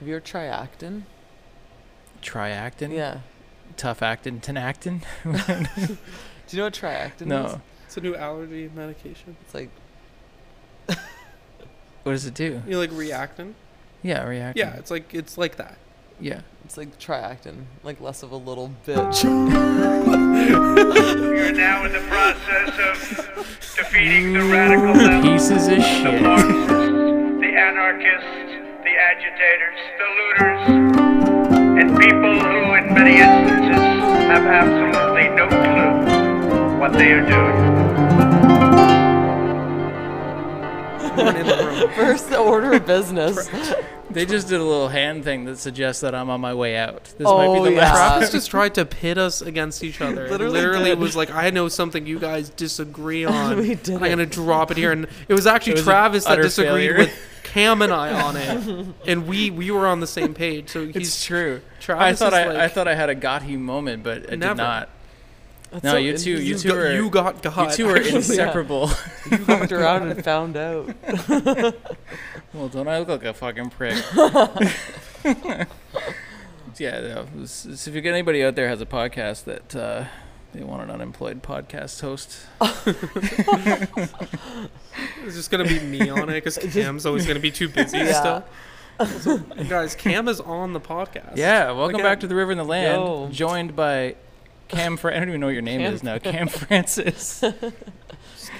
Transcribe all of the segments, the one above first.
Have you ever tried actin? Triactin. Yeah. Tough actin. Tenactin. Do you know what triactin is? No. It's a new allergy medication. It's like What does it do? You know, like Reactine. Yeah, Reactine. Yeah, it's like it's like that. Yeah. it's like triactin, like less of a little bitch. We are now in the process of defeating the radical left, Pieces of the shit. Marxists, the anarchists, the agitators, the looters, and people who, in many instances, have absolutely no clue what they are doing. Everyone in the. First order of business. They just did a little hand thing that suggests that I'm on my way out. This Oh, might be oh, the yeah. last. Travis just tried to pit us against each other. It Literally Literally, did. was like, I know something you guys disagree on. We and did I'm it. gonna drop it here, and it was actually It was an Travis that utter disagreed failure. with Kam and I on it, and we we were on the same page. So It's he's true. I thought is I, I thought I had a got he moment, but I Never. did not. That's No, so you two, you you, two got, are you got God. you two are actually. inseparable. You fucked around and found out. well, don't I look like a fucking prick? yeah. No, this- this- if you get anybody out there has a podcast that uh, they want an unemployed podcast host, It's just gonna be me on it because Kam's always gonna be too busy Yeah. still. Guys, Kam is on the podcast. yeah. Welcome Look back to the River and the Land, Yo. joined by Kam. Fra- I don't even know what your name Kam is now. Kam Francis,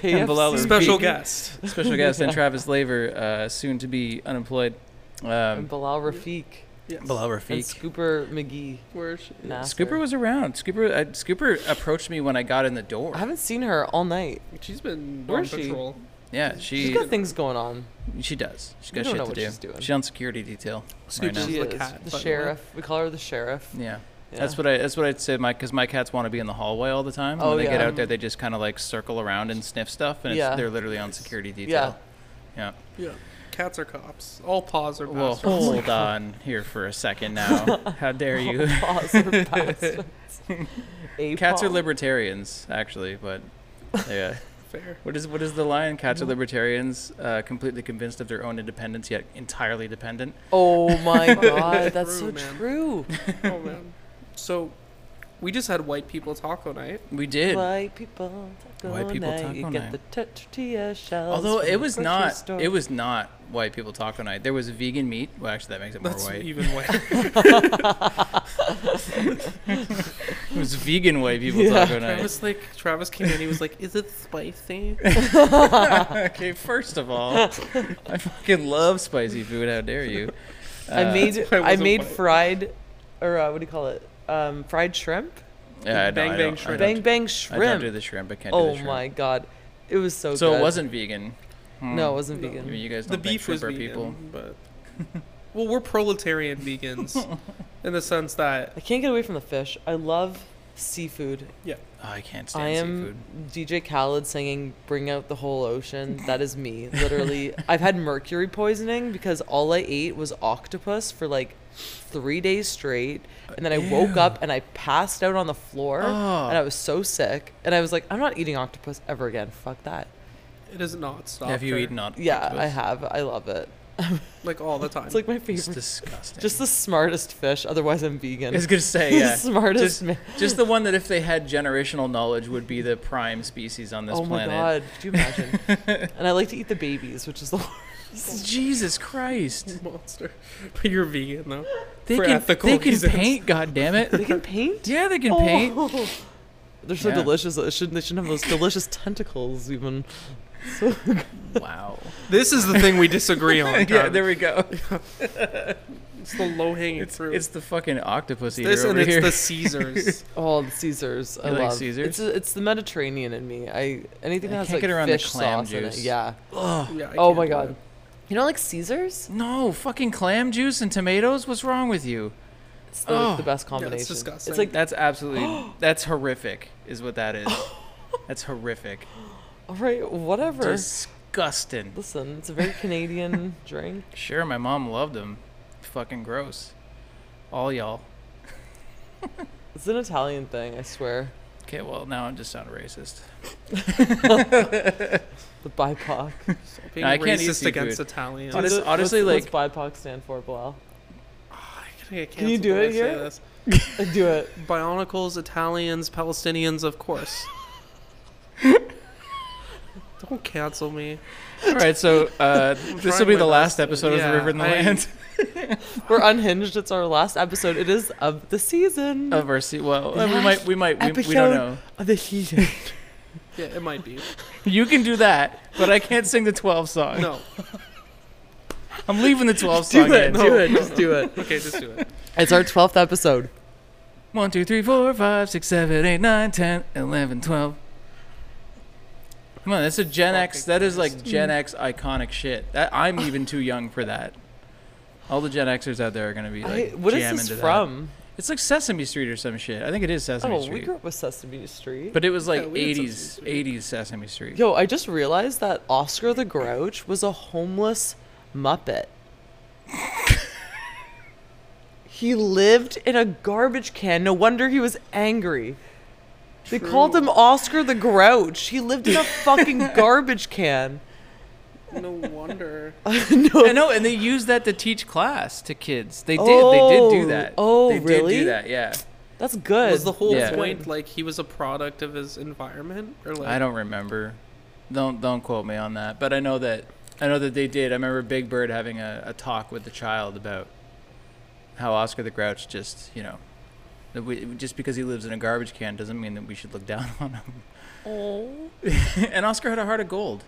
KFC. Bilal Special Rafiq. guest. special guest, and Travis Laver, uh, soon to be unemployed. And Um, Bilal Rafiq. Yes. Bilal And Rafiq. Scooper McGee. Where is she? Nasser. Scooper was around. Scooper, uh, Scooper approached me when I got in the door. I haven't seen her all night. She's been Where on is she? patrol. Yeah, She's she got things going on. she does. She's We got don't shit know to what do. she's doing. She's on security detail right now. is She the is cat, the by the way. sheriff. We call her the sheriff. Yeah. Yeah. That's what I. That's what I'd say, Mike. Because my cats want to be in the hallway all the time. Oh, when they get out there, they just kind of like circle around and sniff stuff, and Yeah. it's, they're literally on security detail. Yeah. Yeah. Yeah. Cats are cops. All paws are Well, bastards. hold on here for a second now. How dare you? Paws are bastards. A Cats are libertarians, actually, but yeah. Fair. What is what is the line? Cats are libertarians, uh, completely convinced of their own independence, yet entirely dependent. Oh my god, that's so True, man. true. Oh man. So, we just had white people taco night. We did. White people taco White people night. taco you night. get the tortilla shells. Although it was not, store. it was not white people taco night. There was vegan meat. Well, actually, that makes it more That's white. even white. It was vegan white people Yeah. taco night. Travis like Travis came in. He was like, "Is it spicy?" okay, first of all, I fucking love spicy food. How dare you? I Uh, made I I made white. fried, or uh, what do you call it? Um, fried shrimp. Yeah, I Bang don't, Bang shrimp. don't- Bang bang I don't shrimp. do the shrimp. I can't do Oh the shrimp. my god, it was so. Good. So good. it wasn't vegan. Hmm. No, it wasn't No. I vegan. mean, you guys the don't think beef was shrimp vegan, people. but well, we're proletarian vegans in the sense that I can't get away from the fish. I love seafood. Oh, I can't stand I am seafood. DJ Khaled singing "Bring Out the Whole Ocean." That is me, literally. I've had mercury poisoning because all I ate was octopus for like three days straight, and then I uh, woke up and I passed out on the floor, Oh. and I was so sick, and I was like, "I'm not eating octopus ever again. Fuck that." it has not stopped. Have you her, eaten on? Yeah, I have. I love it. like all the time? It's like my It's favorite. disgusting. Just the smartest fish. Otherwise, I'm vegan. I was gonna say yeah. smartest. Just, just the one that if they had generational knowledge would be the prime species on this oh planet. my god, could you imagine? and I like to eat the babies, which is the worst. Jesus Christ! monster. But you're vegan though. They For can ethical they can reasons. paint. God damn it! They can paint. yeah, they can paint. Oh. They're so Yeah. delicious. It shouldn't, they shouldn't have those delicious tentacles even. Wow. This is the thing we disagree on. yeah, there we go. it's the low hanging It's fruit. it's the fucking octopus eater this over and it's here. the Caesars. Oh, the Caesars. I You like love. Caesars? It's uh, it's the Mediterranean in me. I anything I that has can't like get around the fish clam sauce in it. juice. Yeah. Ugh. yeah, I Oh can't my do god. it. You don't like Caesars? No, fucking clam juice and tomatoes. What's wrong with you? It's the, Oh. the best Yeah, combination. it's disgusting. It's like That's absolutely that's horrific. Is what that is. That's horrific. all right, whatever. Disgusting. Listen, it's a very Canadian drink. Sure, my mom loved them. Fucking gross. All y'all. It's an Italian thing, I swear. Okay, well now I'm just sounding racist. The BIPOC. Being I can't eat against seafood. Italians. Honest- What's- honestly, what's, like- what's BIPOC stand for, Bilal? Ah, gonna Can you do it I here? Do it. Bionicles, Italians, Palestinians, of course. Don't cancel me. All right, so uh, this will be the last best. episode Yeah, of the River and the I- Land We're unhinged. It's our last episode. It is of the season. of our season. Well, uh, we might, we might, we, we don't know. of the season. Yeah, it might be. You can do that, but I can't sing the 12 song. No. I'm leaving the 12 do song it. in. No. Do it. Just do it. Okay, just do it. It's our twelfth episode. One, two, three, four, five, six, seven, eight, nine, ten, eleven, twelve. Come on, that's a Gen X. That is like Gen X iconic shit. That I'm even too young for that. All the Gen Xers out there are gonna be I, like, what is this to that. from? It's like Sesame Street or some shit. I think it is Sesame Street. Oh, we grew up with Sesame Street. But it was like Yeah, 80s, Sesame 80s Sesame Street. Yo, I just realized that Oscar the Grouch was a homeless Muppet. he lived in a garbage can. No wonder he was angry. They called him Oscar the Grouch. He lived in a fucking garbage can. No wonder. no. I know, and they used that to teach class to kids. They did. they did do Oh, that. oh, they did do that. Yeah. That's good. Was the whole Yeah. point like he was a product of his environment, or like I don't remember. Don't don't quote me on that. But I know that I know that they did. I remember Big Bird having a, a talk with the child about how Oscar the Grouch just you know that we, just because he lives in a garbage can doesn't mean that we should look down on him. Oh. and Oscar had a heart of gold.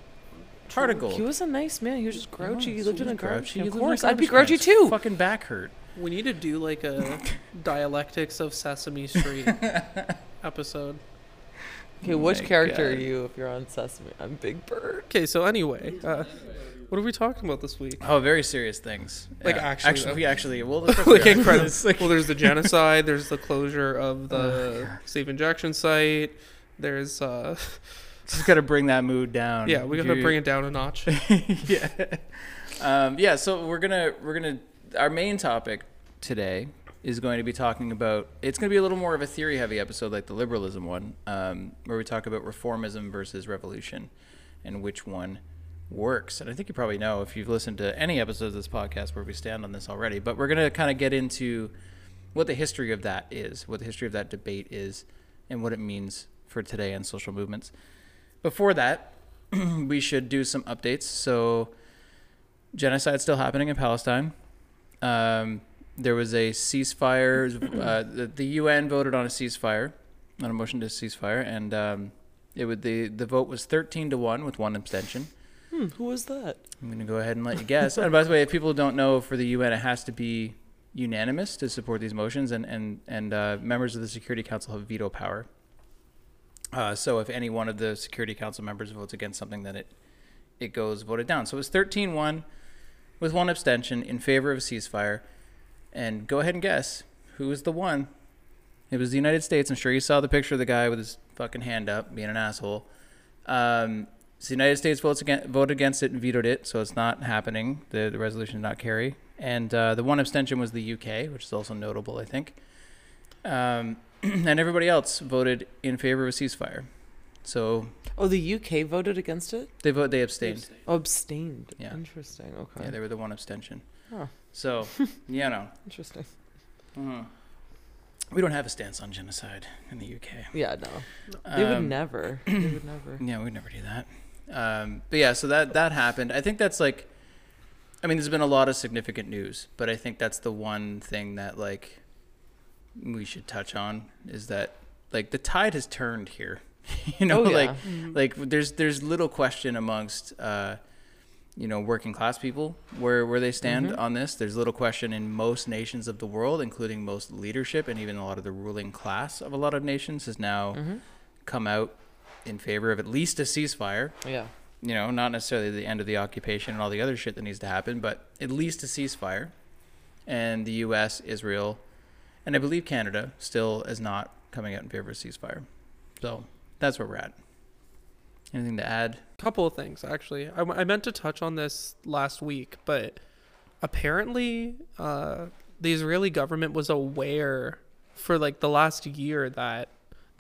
Heart of gold. He was a nice man. He was just grouchy. he lived in a garbage can. Of lived in a course, I'd be grouchy can. His too. Fucking back hurt. We need to do like a dialectics of Sesame Street episode. Okay, which my character are you if you're on Sesame? I'm Big Bird. Okay, so anyway, uh, what are we talking about this week? Oh, very serious things. Like, Yeah. actually, actually, we actually, well, like incredible. like- well, there's the genocide. There's the closure of the Oh, safe injection site. There's uh, just gotta bring that mood down. yeah, we gotta bring it down a notch. yeah. Um, yeah. So we're gonna we're gonna our main topic today is going to be talking about. It's going to be a little more of a theory heavy episode, like the liberalism one, um, where we talk about reformism versus revolution, and which one works. And I think you probably know if you've listened to any episodes of this podcast where we stand on this already. But we're going to kind of get into what the history of that is, what the history of that debate is, and what it means for today and social movements. Before that, we should do some updates. So, genocide still happening in Palestine. Um, there was a ceasefire. Uh, the, the UN voted on a ceasefire, on a motion to ceasefire, and um, it would the the vote was thirteen to one with one abstention. Hmm, who was that? I'm gonna go ahead and let you guess. and by the way, if people don't know, for the UN, it has to be unanimous to support these motions, and and and uh, members of the Security Council have veto power. Uh, so if any one of the Security Council members votes against something, then it it goes voted down. So it was 13-1 with one abstention in favor of a ceasefire. And go ahead and guess who was the one. It was the United States. I'm sure you saw the picture of the guy with his fucking hand up, being an asshole. Um, so the United States votes against, voted against it and vetoed it, so it's not happening. The, the resolution did not carry. And uh, the one abstention was the UK, which is also notable, I think. Um, and everybody else voted in favor of a ceasefire. So Oh, the UK voted against it. they vote, they abstained. Oh, abstained. Yeah. Interesting. Okay. Yeah, they were the one abstention. Huh. So, you know, Interesting. mhm. we don't have a stance on genocide in the UK. Yeah, no. They would Um, never. They would never. Yeah, we'd never do that. Um, but yeah, so that that happened. I think that's like, I mean, there's been a lot of significant news, but I think that's the one thing that like we should touch on is that like the tide has turned here. you know, Oh, yeah. like like there's there's little question amongst uh, you know working class people where where they stand Mhm. on this. There's little question in most nations of the world, including most leadership and even a lot of the ruling class of a lot of nations has now Mhm. come out in favor of at least a ceasefire. Yeah. You know, not necessarily the end of the occupation and all the other shit that needs to happen, but at least a ceasefire. And the U.S., Israel, and I believe Canada still is not coming out in favor of a ceasefire. So that's where we're at. Anything to add? couple of things actually. I, I meant to touch on this last week, but apparently uh, the Israeli government was aware for like the last year that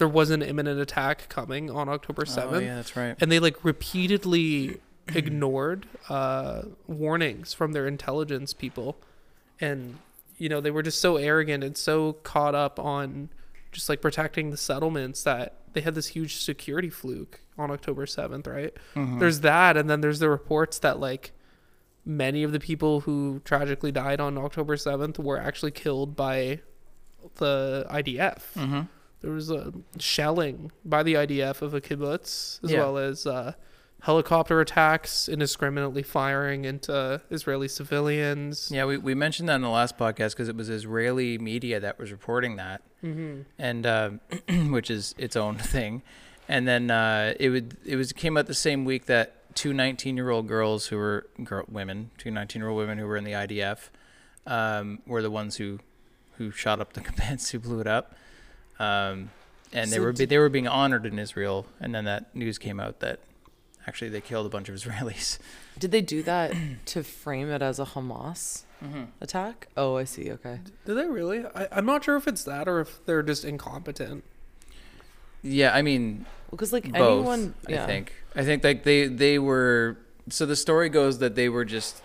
there was an imminent attack coming on October 7th. Oh, yeah, that's right. and they like repeatedly ignored uh, warnings from their intelligence people, and you know, they were just so arrogant and so caught up on just like protecting the settlements that they had this huge security fluke on October 7th, right? There's that and then there's the reports that like many of the people who tragically died on October 7th were actually killed by the IDF. Mm-hmm. There was a shelling by the IDF of a kibbutz, as Yeah. well as uh, helicopter attacks, indiscriminately firing into Israeli civilians. Yeah, we, we mentioned that in the last podcast because it was Israeli media that was reporting that, Mm-hmm. and uh, which is its own thing. And then uh, it would it was came out the same week that two 19 year old girls who were girl, women, two 19 year old women who were in the IDF, um, were the ones who who shot up the Kibbutz, who blew it up. Um, and they were they were being honored in Israel, and then that news came out that actually they killed a bunch of Israelis. Did they do that to frame it as a Hamas Mm-hmm. attack? Oh, I see. Okay. Did they really? I, I'm not sure if it's that or if they're just incompetent. Yeah, I mean, Because like both. anyone, yeah. I think. I think like they they were. So the story goes that they were just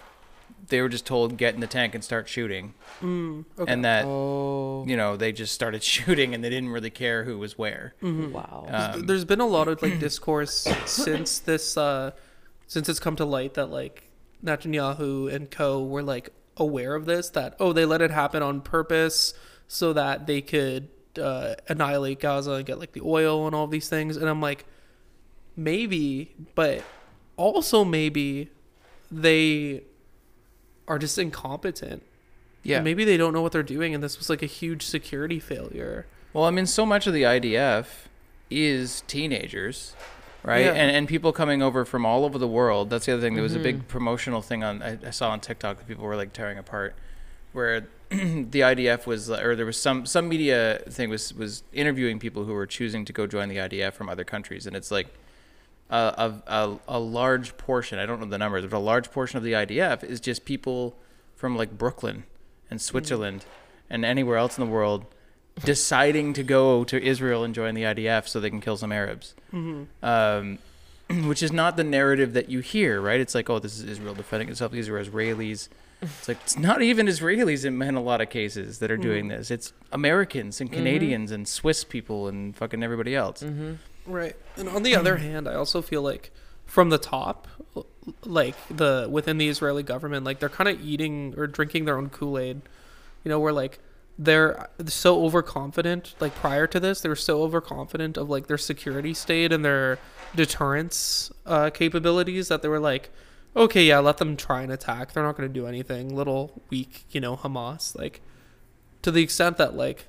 they were just told get in the tank and start shooting, Mm, okay. and that Oh. you know they just started shooting and they didn't really care who was where. Wow. Um, there's been a lot of like discourse since this uh since it's come to light that like Netanyahu and co were like aware of this that oh they let it happen on purpose so that they could uh, annihilate Gaza and get like the oil and all these things and I'm like maybe but also maybe they are just incompetent yeah. maybe they don't know what they're doing and this was like a huge security failure Well, I mean, so much of the IDF is teenagers, right? Yeah. And and people coming over from all over the world. That's the other thing. There was a Mm-hmm. big promotional thing on I, I saw on TikTok that people were like tearing apart, where the IDF was, or there was some some media thing was was interviewing people who were choosing to go join the IDF from other countries, and it's like. A, a, a, a large portion, I don't know the numbers, but a large portion of the IDF is just people from like Brooklyn and Switzerland and anywhere else in the world deciding to go to Israel and join the IDF so they can kill some Arabs. Mm-hmm. Um, which is not the narrative that you hear, right? It's like, oh, this is Israel defending itself. These are Israelis. It's like it's not even Israelis in, in a lot of cases that are doing mm-hmm. this. It's Americans and mm-hmm. Canadians and Swiss people and fucking everybody else. Right. And on the other hand, I also feel like from the top, like the within the Israeli government, like they're kind of eating or drinking their own Kool Aid. You know, where like they're so overconfident. Like prior to this, they were so overconfident of like their security state and their deterrence uh, capabilities that they were like, okay, yeah, let them try and attack. They're not going to do anything. Little weak, you know, Hamas. Like to the extent that like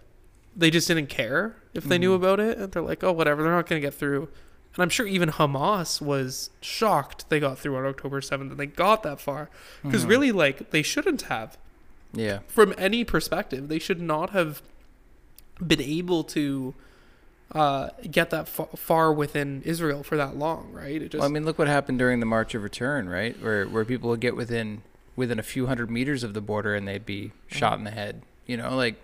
they just didn't care if they knew mm-hmm. about it and they're like oh whatever they're not going to get through. And i'm sure even hamas was shocked they got through on october 7th and they got that far. Because mm-hmm. really like they shouldn't have. Yeah. from any perspective they should not have been able to uh, get that fa- far within israel for that long right? It just Well, I mean, look what happened during the March of Return, right? Where where people would get within within a few hundred meters of the border and they'd be mm-hmm. shot in the head. You know, like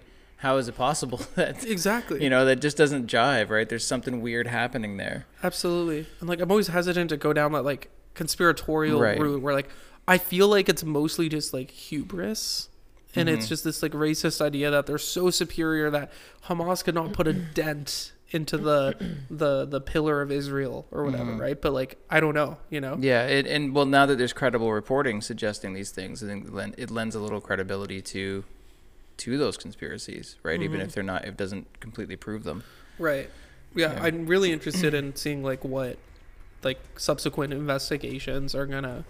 how is it possible that exactly you know that just doesn't jive, right? There's something weird happening there. Absolutely. And like I'm always hesitant to go down that like conspiratorial Right. route where like I feel like it's mostly just like hubris. And Mm-hmm. it's just this like racist idea that they're so superior that Hamas could not put a dent into the the the pillar of Israel or whatever, Mm-hmm. right? But like I don't know, you know. Yeah, it, and well, now that there's credible reporting suggesting these things, I think it lends a little credibility to to those conspiracies, right? Even mm-hmm. if they're not, if it doesn't completely prove them. Right. Yeah, Yeah. I'm really interested in seeing like what like subsequent investigations are gonna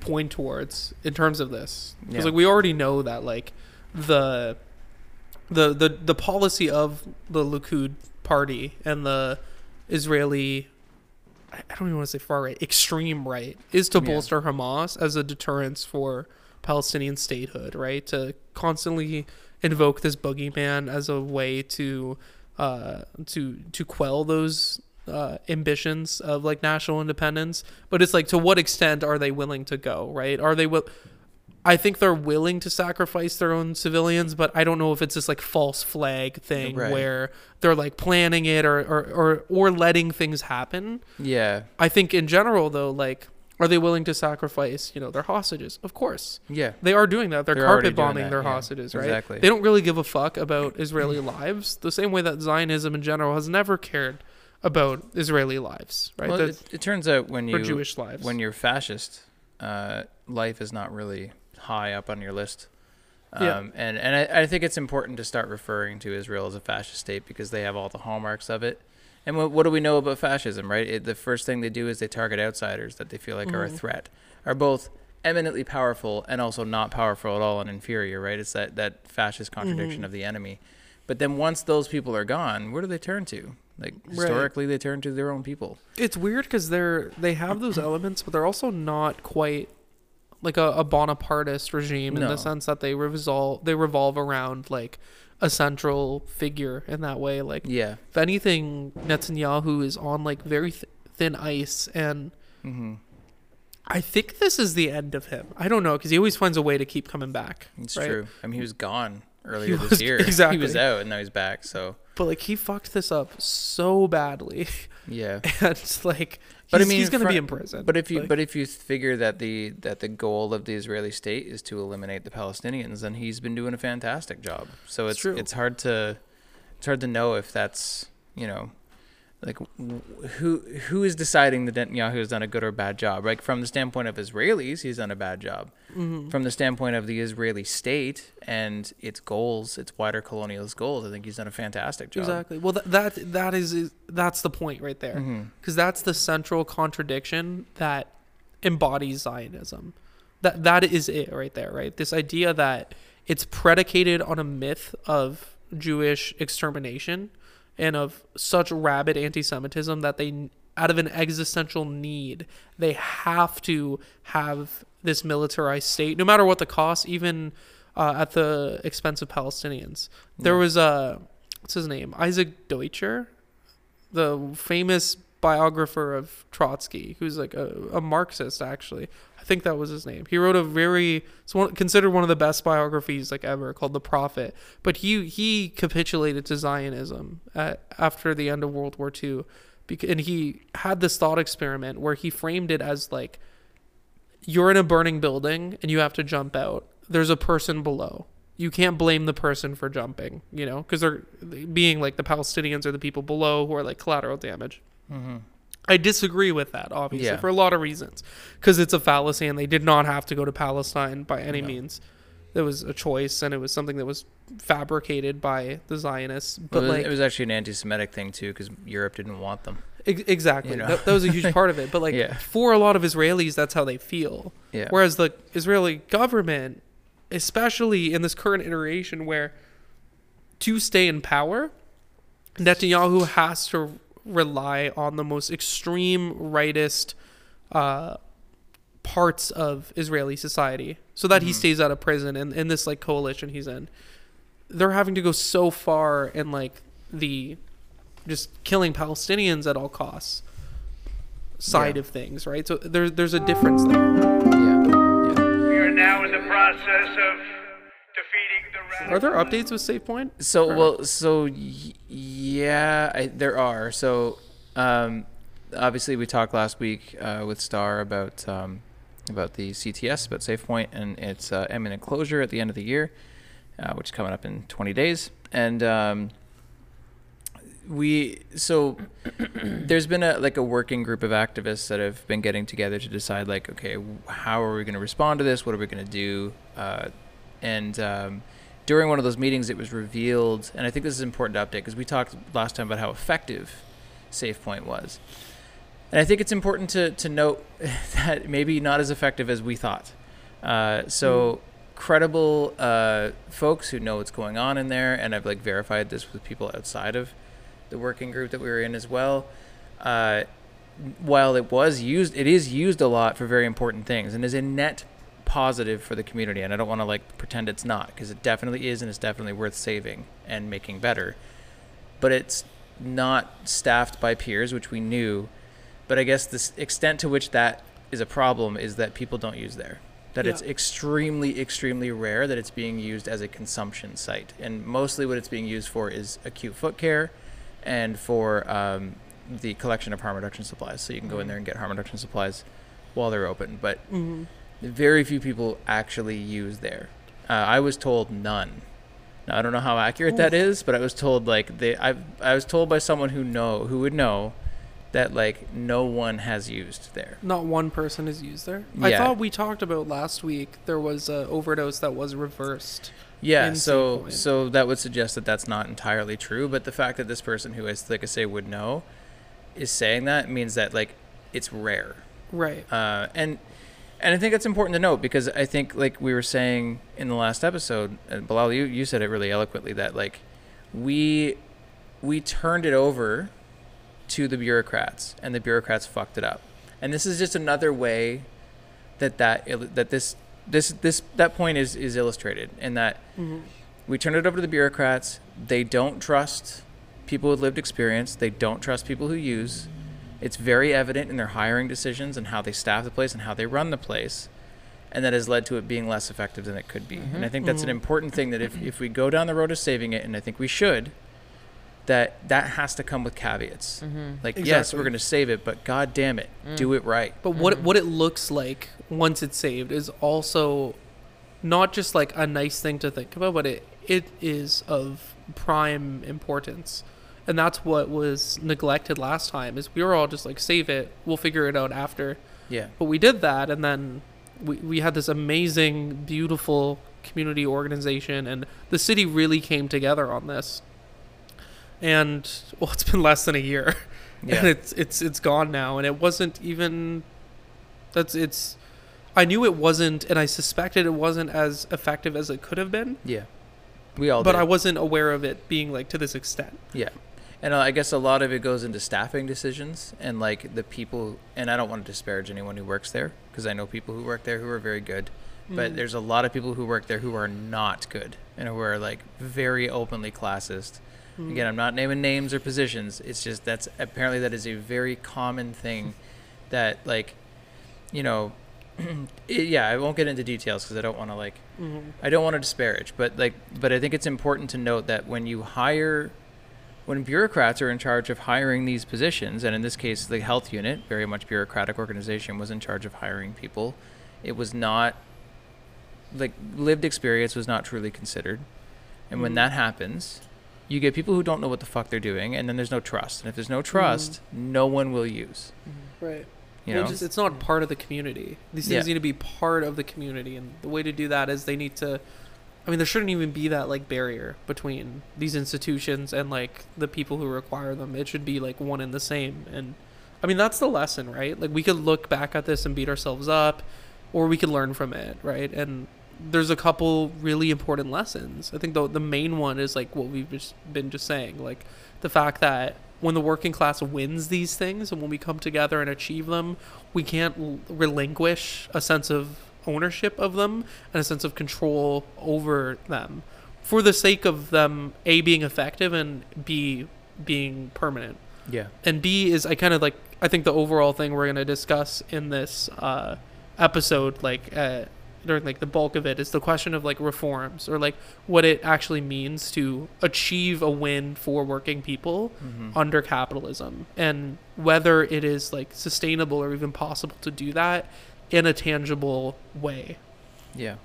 point towards in terms of this because Yeah. like we already know that like the the the the policy of the Likud party and the Israeli I don't even want to say far right extreme right is to Yeah. bolster Hamas as a deterrence for Palestinian statehood right to constantly invoke this boogeyman as a way to uh to to quell those uh, ambitions of like national independence, but it's like to what extent are they willing to go? Right? Are they will? I think they're willing to sacrifice their own civilians, but I don't know if it's this like false flag thing Right. where they're like planning it or, or or or letting things happen. Yeah, I think in general though, like Are they willing to sacrifice, you know, their hostages? Of course. Yeah. They are doing that. They're, They're carpet bombing that, their yeah, hostages, right? exactly. They don't really give a fuck about Israeli lives, the same way that Zionism in general has never cared about Israeli lives, right? Well, it, it turns out when you Jewish lives. when you're fascist, uh, life is not really high up on your list. Um, Yeah. And and I, I think it's important to start referring to Israel as a fascist state because they have all the hallmarks of it. And what, what do we know about fascism, right? It, the first thing they do is they target outsiders that they feel like are a Mhm. threat, are both eminently powerful and also not powerful at all and inferior, right? It's that, that fascist contradiction Mhm. of the enemy. But then once those people are gone, where do they turn to? Like Right. historically, they turn to their own people. It's weird because they're they have those elements, but they're also not quite like a, a Bonapartist regime in No. the sense that they revolve they revolve around like a central figure in that way. Like Yeah. if anything, Netanyahu is on like very th- thin ice, and Mm-hmm. I think this is the end of him. I don't know because he always finds a way to keep coming back. It's right? true. I mean, he was gone earlier was- this year. exactly. He was out and now he's back. So But like he fucked this up so badly, yeah. and like But I he's, mean, he's gonna be in prison. But if you Like, but if you figure that the that the goal of the Israeli state is to eliminate the Palestinians, then he's been doing a fantastic job. So It's it's it's hard to it's hard to know if that's you know like who who is deciding that Netanyahu has done a good or bad job? Like from the standpoint of Israelis, he's done a bad job. Mhm. From the standpoint of the Israeli state and its goals, its wider colonialist goals, I think he's done a fantastic job. Exactly. Well, that that that is, is that's the point right there, because that's the central contradiction that embodies Zionism. That that is it right there, right? This idea that it's predicated on a myth of Jewish extermination and of such rabid anti-Semitism that they, out of an existential need, they have to have this militarized state, no matter what the cost, even uh, at the expense of Palestinians. There was a what's his name, Isaac Deutscher, the famous biographer of Trotsky, who's like a, a Marxist actually. I think that was his name. He wrote a very one, considered one of the best biographies like ever called The Prophet. But he he capitulated to Zionism at, after the end of World War II, bec- and he had this thought experiment where he framed it as like you're in a burning building and you have to jump out. There's a person below. You can't blame the person for jumping, you know, because they're being like the Palestinians or the people below who are like collateral damage. Mhm. I disagree with that, obviously, Yeah. for a lot of reasons. Because it's a fallacy and they did not have to go to Palestine by any No. means. It was a choice and it was something that was fabricated by the Zionists. But Well, it was- like, it was actually an anti-Semitic thing too, because Europe didn't want them. ex- exactly. you know. that, that was a huge part of it. But like, Yeah. for a lot of Israelis, that's how they feel. Yeah. Whereas the Israeli government, especially in this current iteration where to stay in power, Netanyahu has to rely on the most extreme rightist uh, parts of Israeli society so that he Mhm. stays out of prison and in this like coalition he's in. They're having to go so far in like the just killing Palestinians at all costs side Yeah. of things, right? So there's there's a difference there. yeah. Yeah. We are now in the process of defeating the Are there updates with SafePoint? So Or- well, so y- yeah, I, there are. So um, obviously, we talked last week uh, with Star about um, about the CTS, about SafePoint, and its uh, imminent closure at the end of the year, uh, which is coming up in 20 days. And um, we so there's been a like a working group of activists that have been getting together to decide like, okay, how are we going to respond to this? What are we going to do? And um, during one of those meetings, it was revealed, and I think this is important to update because we talked last time about how effective SafePoint was, and I think it's important to to note that maybe not as effective as we thought. Uh, so credible uh, folks who know what's going on in there, and I've like verified this with people outside of the working group that we were in as well. Uh, while it was used, it is used a lot for very important things, and is a net positive for the community. And I don't want to like pretend it's not, because it definitely is, and it's definitely worth saving and making better. But it's not staffed by peers, which we knew. But I guess the extent to which that is a problem is that people don't use there. That it's extremely, extremely rare that it's being used as a consumption site. And mostly what it's being used for is acute foot care and for um, the collection of harm reduction supplies. So you can go in there and get harm reduction supplies while they're open, but very few people actually use there. Uh, I was told none. Now I don't know how accurate that is, but I was told like they I I was told by someone who know who would know that like no one has used there. Not one person is used there. I thought we talked about last week there was a overdose that was reversed. Yeah, so so that would suggest that that's not entirely true, but the fact that this person who is like I say would know is saying that means that like it's rare. Right. Uh, and and I think that's important to note because I think like we were saying in the last episode, and Bilal, you, you said it really eloquently that like we we turned it over to the bureaucrats and the bureaucrats fucked it up. And this is just another way that that that this this this that point is is illustrated in that mm-hmm. we turn it over to the bureaucrats. They don't trust people with lived experience. They don't trust people who use. It's very evident in their hiring decisions and how they staff the place and how they run the place. And that has led to it being less effective than it could be. And I think that's an mm-hmm. important thing that if, if we go down the road of saving it, and I think we should, that that has to come with caveats. Mm-hmm. Like, yes, we're going to save it, but god damn it, mm. do it right. But what mm-hmm. what it looks like once it's saved is also not just like a nice thing to think about, but it it is of prime importance. And that's what was neglected last time is we were all just like save it, we'll figure it out after. Yeah. But we did that and then we, we had this amazing, beautiful community organization and the city really came together on this. And well it's been less than a year. and it's it's it's gone now and it wasn't even that's it's i knew it wasn't and i suspected it wasn't as effective as it could have been Yeah. We all but did. i wasn't aware of it being like to this extent Yeah. And I guess a lot of it goes into staffing decisions and like the people, and I don't want to disparage anyone who works there because I know people who work there who are very good, but mm. there's a lot of people who work there who are not good and who are like very openly classist. Hmm. Again, I'm not naming names or positions. It's just that's apparently that is a very common thing that like, you know, it, yeah, I won't get into details because I don't want to like mm-hmm. I don't want to disparage, but like, but I think it's important to note that when you hire, when bureaucrats are in charge of hiring these positions, and in this case, the health unit, very much bureaucratic organization, was in charge of hiring people, it was not like lived experience was not truly considered, and when mm. that happens, you get people who don't know what the fuck they're doing, and then there's no trust, and if there's no mm. trust, no one will use. Mm-hmm. right. You know, just, it's not part of the community. These things Yeah. need to be part of the community and the way to do that is they need to i mean there shouldn't even be that like barrier between these institutions and like the people who require them. It should be like one and the same. And i mean that's the lesson right? Like we could look back at this and beat ourselves up or we could learn from it right? And there's a couple really important lessons. I think the, the main one is like what we've just been just saying like the fact that when the working class wins these things and when we come together and achieve them we can't relinquish a sense of ownership of them and a sense of control over them. For the sake of them a being effective and b being permanent. Yeah, and B is I kind of like I think the overall thing we're gonna discuss in this uh, episode, like uh, during like the bulk of it, is the question of like reforms or like what it actually means to achieve a win for working people under capitalism, and whether it is like sustainable or even possible to do that in a tangible way. yeah.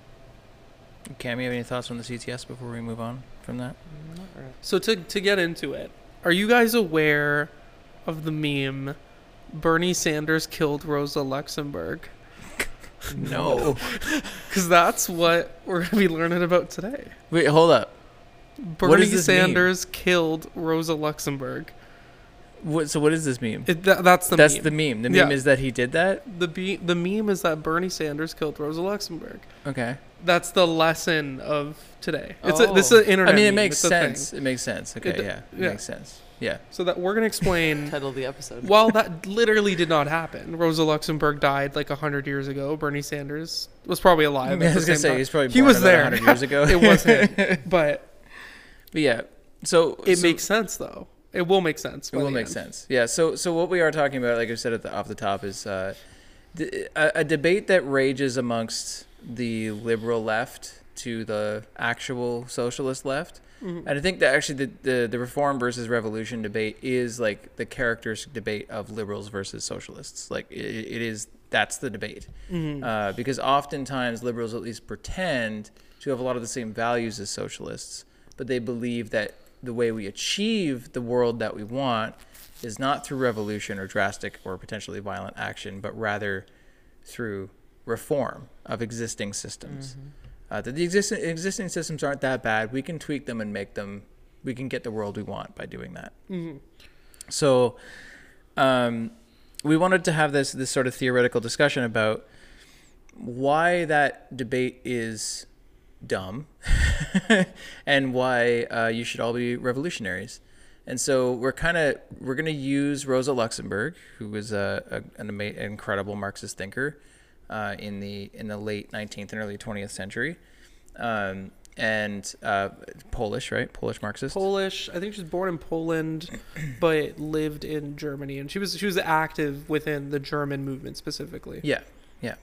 Kam, you have any thoughts on the CTS before we move on from that? So to to get into it, are you guys aware of the meme? Bernie Sanders killed Rosa Luxemburg. No. Because that's what we're going to be learning about today. Wait, hold up. Bernie does this mean? Sanders killed Rosa Luxemburg. What, so what is this meme? It, that, that's the That's meme. the meme. The Yeah. is that he did that. the be- the meme is that Bernie Sanders killed Rosa Luxemburg. Okay. That's the lesson of today. It's a, this is Oh. an internet. I mean, it meme. makes It's sense. It makes sense. Okay. d- yeah. It yeah. makes sense. Yeah. So that we're gonna explain. Title of the episode. well, that literally did not happen, Rosa Luxemburg died like hundred years ago. Bernie Sanders was probably alive. I, mean, I was the gonna same say time. he's probably he born was about there 100 years ago. it was him, but But yeah. So it so makes sense though. It will make sense. It will make end. sense. Yeah. So so what we are talking about, like I said at the, off the top, is uh, a, a debate that rages amongst the liberal left to the actual socialist left. Mm-hmm. And I think that actually the, the, the reform versus revolution debate is like the characteristic debate of liberals versus socialists. Like it, it is that's the debate. Uh, because oftentimes liberals at least pretend to have a lot of the same values as socialists, but they believe that the way we achieve the world that we want is not through revolution or drastic or potentially violent action, but rather through reform of existing systems. Uh, that the existing existing systems aren't that bad. We can tweak them and make them. We can get the world we want by doing that. So, um, we wanted to have this this sort of theoretical discussion about why that debate is dumb and why uh, you should all be revolutionaries. And so we're kind of we're going to use Rosa Luxemburg, who was a, a an ama- incredible Marxist thinker uh, in the in the late 19th and early 20th century, um, and uh, Polish, right? Polish Marxist. Polish. I think she was born in Poland, but lived in Germany, and she was she was active within the German movement specifically. Yeah, yeah,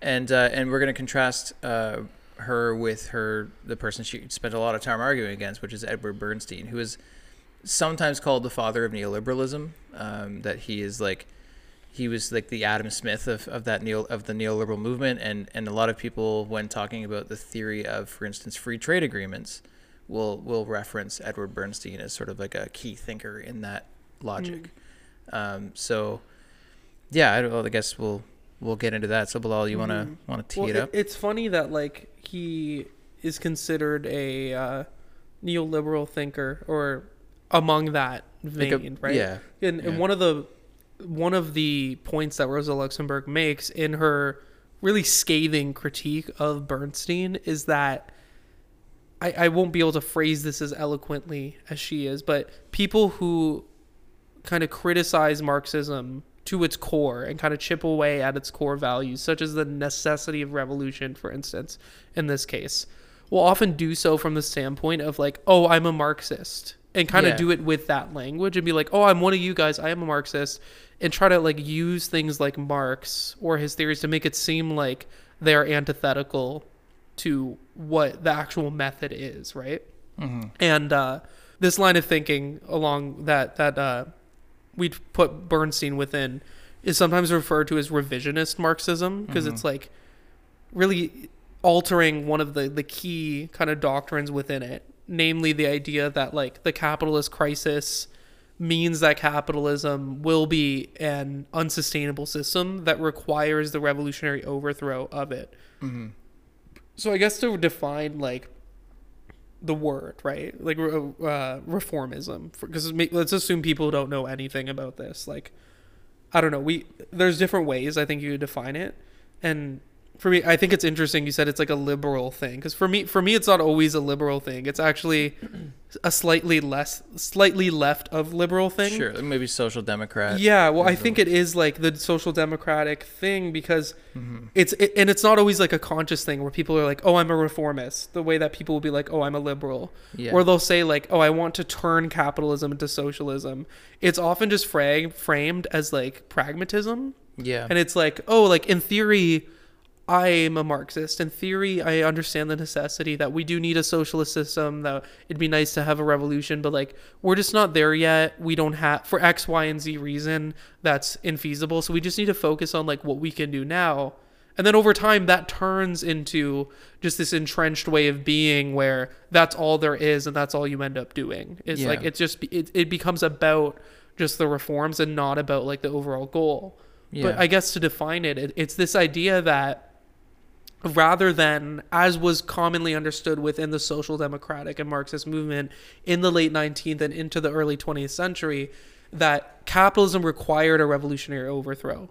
and uh, and we're gonna contrast uh, her with her the person she spent a lot of time arguing against, which is Eduard Bernstein, who is sometimes called the father of neoliberalism. Um, that he is like he was like the Adam Smith of, of that neo of the neoliberal movement, and and a lot of people when talking about the theory of, for instance, free trade agreements, will will reference Eduard Bernstein as sort of like a key thinker in that logic. Um, so yeah, I, I guess we'll we'll get into that. So Bilal, you wanna wanna tee Well, it it- up? it's funny that like he is considered a uh, neoliberal thinker or among that Like a- vein, right? yeah, And, yeah. and one of the one of the points that Rosa Luxemburg makes in her really scathing critique of Bernstein is that I, I won't be able to phrase this as eloquently as she is, but people who kind of criticize Marxism to its core and kind of chip away at its core values, such as the necessity of revolution, for instance, in this case, will often do so from the standpoint of like, oh, I'm a Marxist, and kind Yeah. of do it with that language and be like, oh, I'm one of you guys, I am a Marxist, and try to like use things like Marx or his theories to make it seem like they're antithetical to what the actual method is, right? And uh, this line of thinking along that that uh, we'd put Bernstein within is sometimes referred to as revisionist Marxism because it's mm-hmm. like really altering one of the the key kind of doctrines within it, namely the idea that like the capitalist crisis means that capitalism will be an unsustainable system that requires the revolutionary overthrow of it. Mm-hmm. So I guess to define like the word, right? Like uh, reformism, because let's assume people don't know anything about this. Like, I don't know. We there's different ways I think you define it, and for me, I think it's interesting. You said it's like a liberal thing, because for me, for me, it's not always a liberal thing. It's actually a slightly less, slightly left of liberal thing. Sure, maybe social democrat. Yeah, well, I think it is like the social democratic thing because Mm-hmm. it's it, and it's not always like a conscious thing where people are like, "Oh, I'm a reformist," the way that people will be like, "Oh, I'm a liberal," Yeah. or they'll say like, "Oh, I want to turn capitalism into socialism." It's often just fra- framed as like pragmatism, yeah, and it's like, "Oh, like in theory." I'm a Marxist. In theory, I understand the necessity that we do need a socialist system, that it'd be nice to have a revolution, but like we're just not there yet. We don't have for X, Y, and Z reason that's infeasible. So we just need to focus on like what we can do now. And then over time that turns into just this entrenched way of being where that's all there is and that's all you end up doing. It's Yeah. like it's just it, it becomes about just the reforms and not about like the overall goal. Yeah. But I guess to define it, it, it's this idea that rather than as was commonly understood within the social democratic and marxist movement in the late 19th and into the early 20th century that capitalism required a revolutionary overthrow.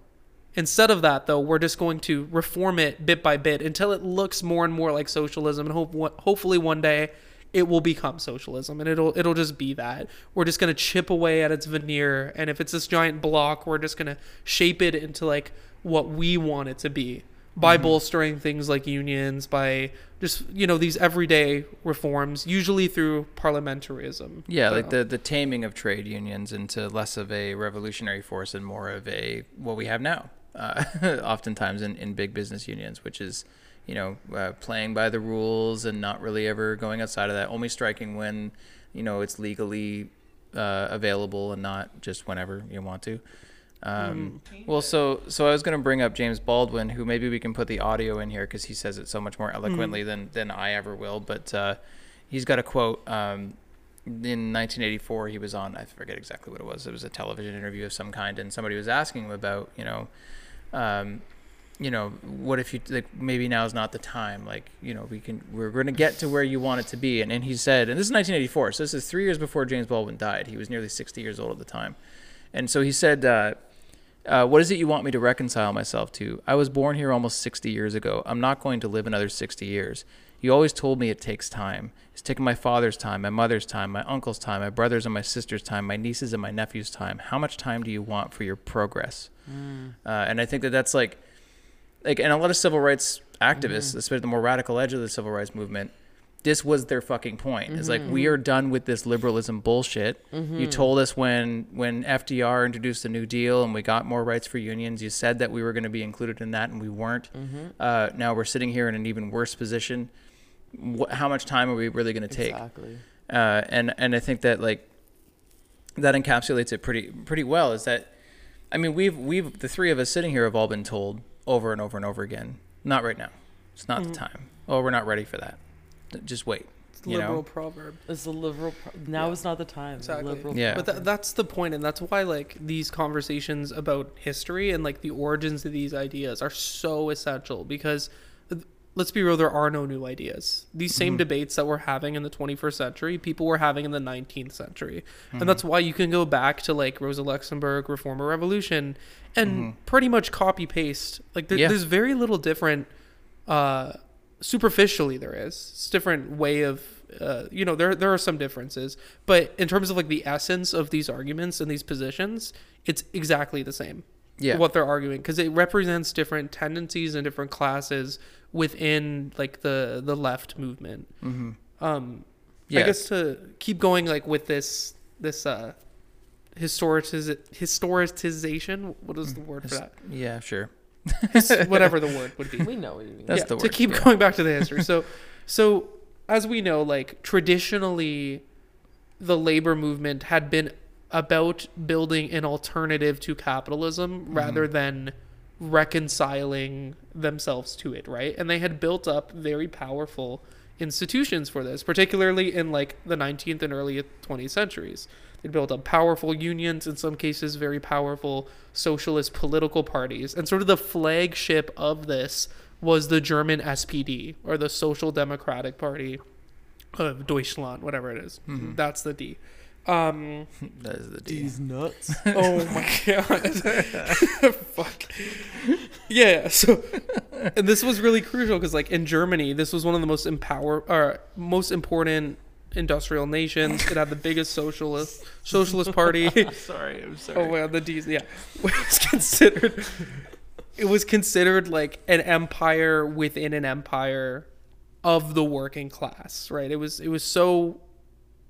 Instead of that though we're just going to reform it bit by bit until it looks more and more like socialism and hope hopefully one day it will become socialism and it'll it'll just be that. We're just going to chip away at its veneer and if it's this giant block we're just going to shape it into like what we want it to be by bolstering things like unions by just you know these everyday reforms usually through parliamentarism yeah, So- like the the taming of trade unions into less of a revolutionary force and more of a what we have now. Uh, oftentimes in, in big business unions, which is you know uh, playing by the rules and not really ever going outside of that, only striking when you know it's legally uh, available and not just whenever you want to. Um, Well, so so I was going to bring up James Baldwin, who maybe we can put the audio in here because he says it so much more eloquently than than I ever will. But uh, he's got a quote. Um, in 1984, he was on. I forget exactly what it was. It was a television interview of some kind, and somebody was asking him about, you know, um, you know, what if you like maybe now is not the time. Like, you know, we can we're going to get to where you want it to be. And and he said, and this is 1984, so this is three years before James Baldwin died. He was nearly 60 years old at the time, and so he said. Uh, uh, what is it you want me to reconcile myself to? I was born here almost 60 years ago. I'm not going to live another 60 years. You always told me it takes time. It's taken my father's time, my mother's time, my uncle's time, my brother's and my sister's time, my nieces and my nephew's time. How much time do you want for your progress? Uh, and I think that that's like, like, and a lot of civil rights activists, especially the more radical edge of the civil rights movement, this was their fucking point. It's like we are done with this liberalism bullshit. You told us when when FDR introduced the New Deal and we got more rights for unions. You said that we were going to be included in that, and we weren't. Uh, now we're sitting here in an even worse position. How much time are we really going to take? Exactly. uh, and and I think that like that encapsulates it pretty pretty well. Is that I mean we've we've the three of us sitting here have all been told over and over and over again, not right now. It's not the time. Oh, we're not ready for that. Just wait. It's You liberal know? proverb. It's a liberal. Pro- now Yeah. is not the time. Exactly. Liberal Yeah. But tha- that's the point, and that's why like these conversations about history and like the origins of these ideas are so essential because uh, let's be real, there are no new ideas. These same debates that we're having in the 21st century, people were having in the 19th century, and that's why you can go back to like Rosa Luxemburg, Reform or Revolution, and pretty much copy paste. Like there, Yeah. there's very little different. Uh, superficially there is it's a different way of uh, you know there there are some differences but in terms of like the essence of these arguments and these positions it's exactly the same Yeah. what they're arguing because it represents different tendencies and different classes within like the the left movement um yeah. i guess to keep going like with this this uh historiciz- historicization what is the word for that Yeah, sure. whatever the word would be We know what you mean. That's yeah, the to keep yeah. going back to the history. So, so as we know, like traditionally, the labor movement had been about building an alternative to capitalism Mm-hmm. rather than reconciling themselves to it, right? And they had built up very powerful institutions for this, particularly in like the 19th and early 20th centuries. They built up powerful unions, in some cases, very powerful socialist political parties. And sort of the flagship of this was the German SPD, or the Social Democratic Party of Deutschland, whatever it is. That's the D. Um, That is the D. These nuts. oh my god. Fuck. Yeah, so and this was really crucial because like in Germany, this was one of the most empower or most important industrial nations. It had the biggest socialist socialist party. Sorry, I'm sorry. oh well, the D's yeah. It was considered it was considered like an empire within an empire of the working class, right? It was it was so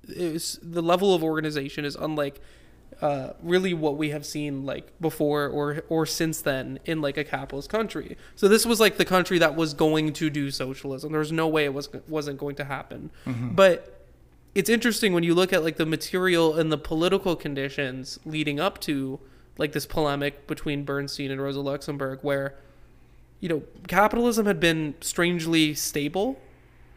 it was the level of organization is unlike uh, really what we have seen like before or or since then in like a capitalist country. So this was like the country that was going to do socialism. There was no way it was wasn't going to happen. But it's interesting when you look at like the material and the political conditions leading up to like this polemic between Bernstein and Rosa Luxemburg where you know capitalism had been strangely stable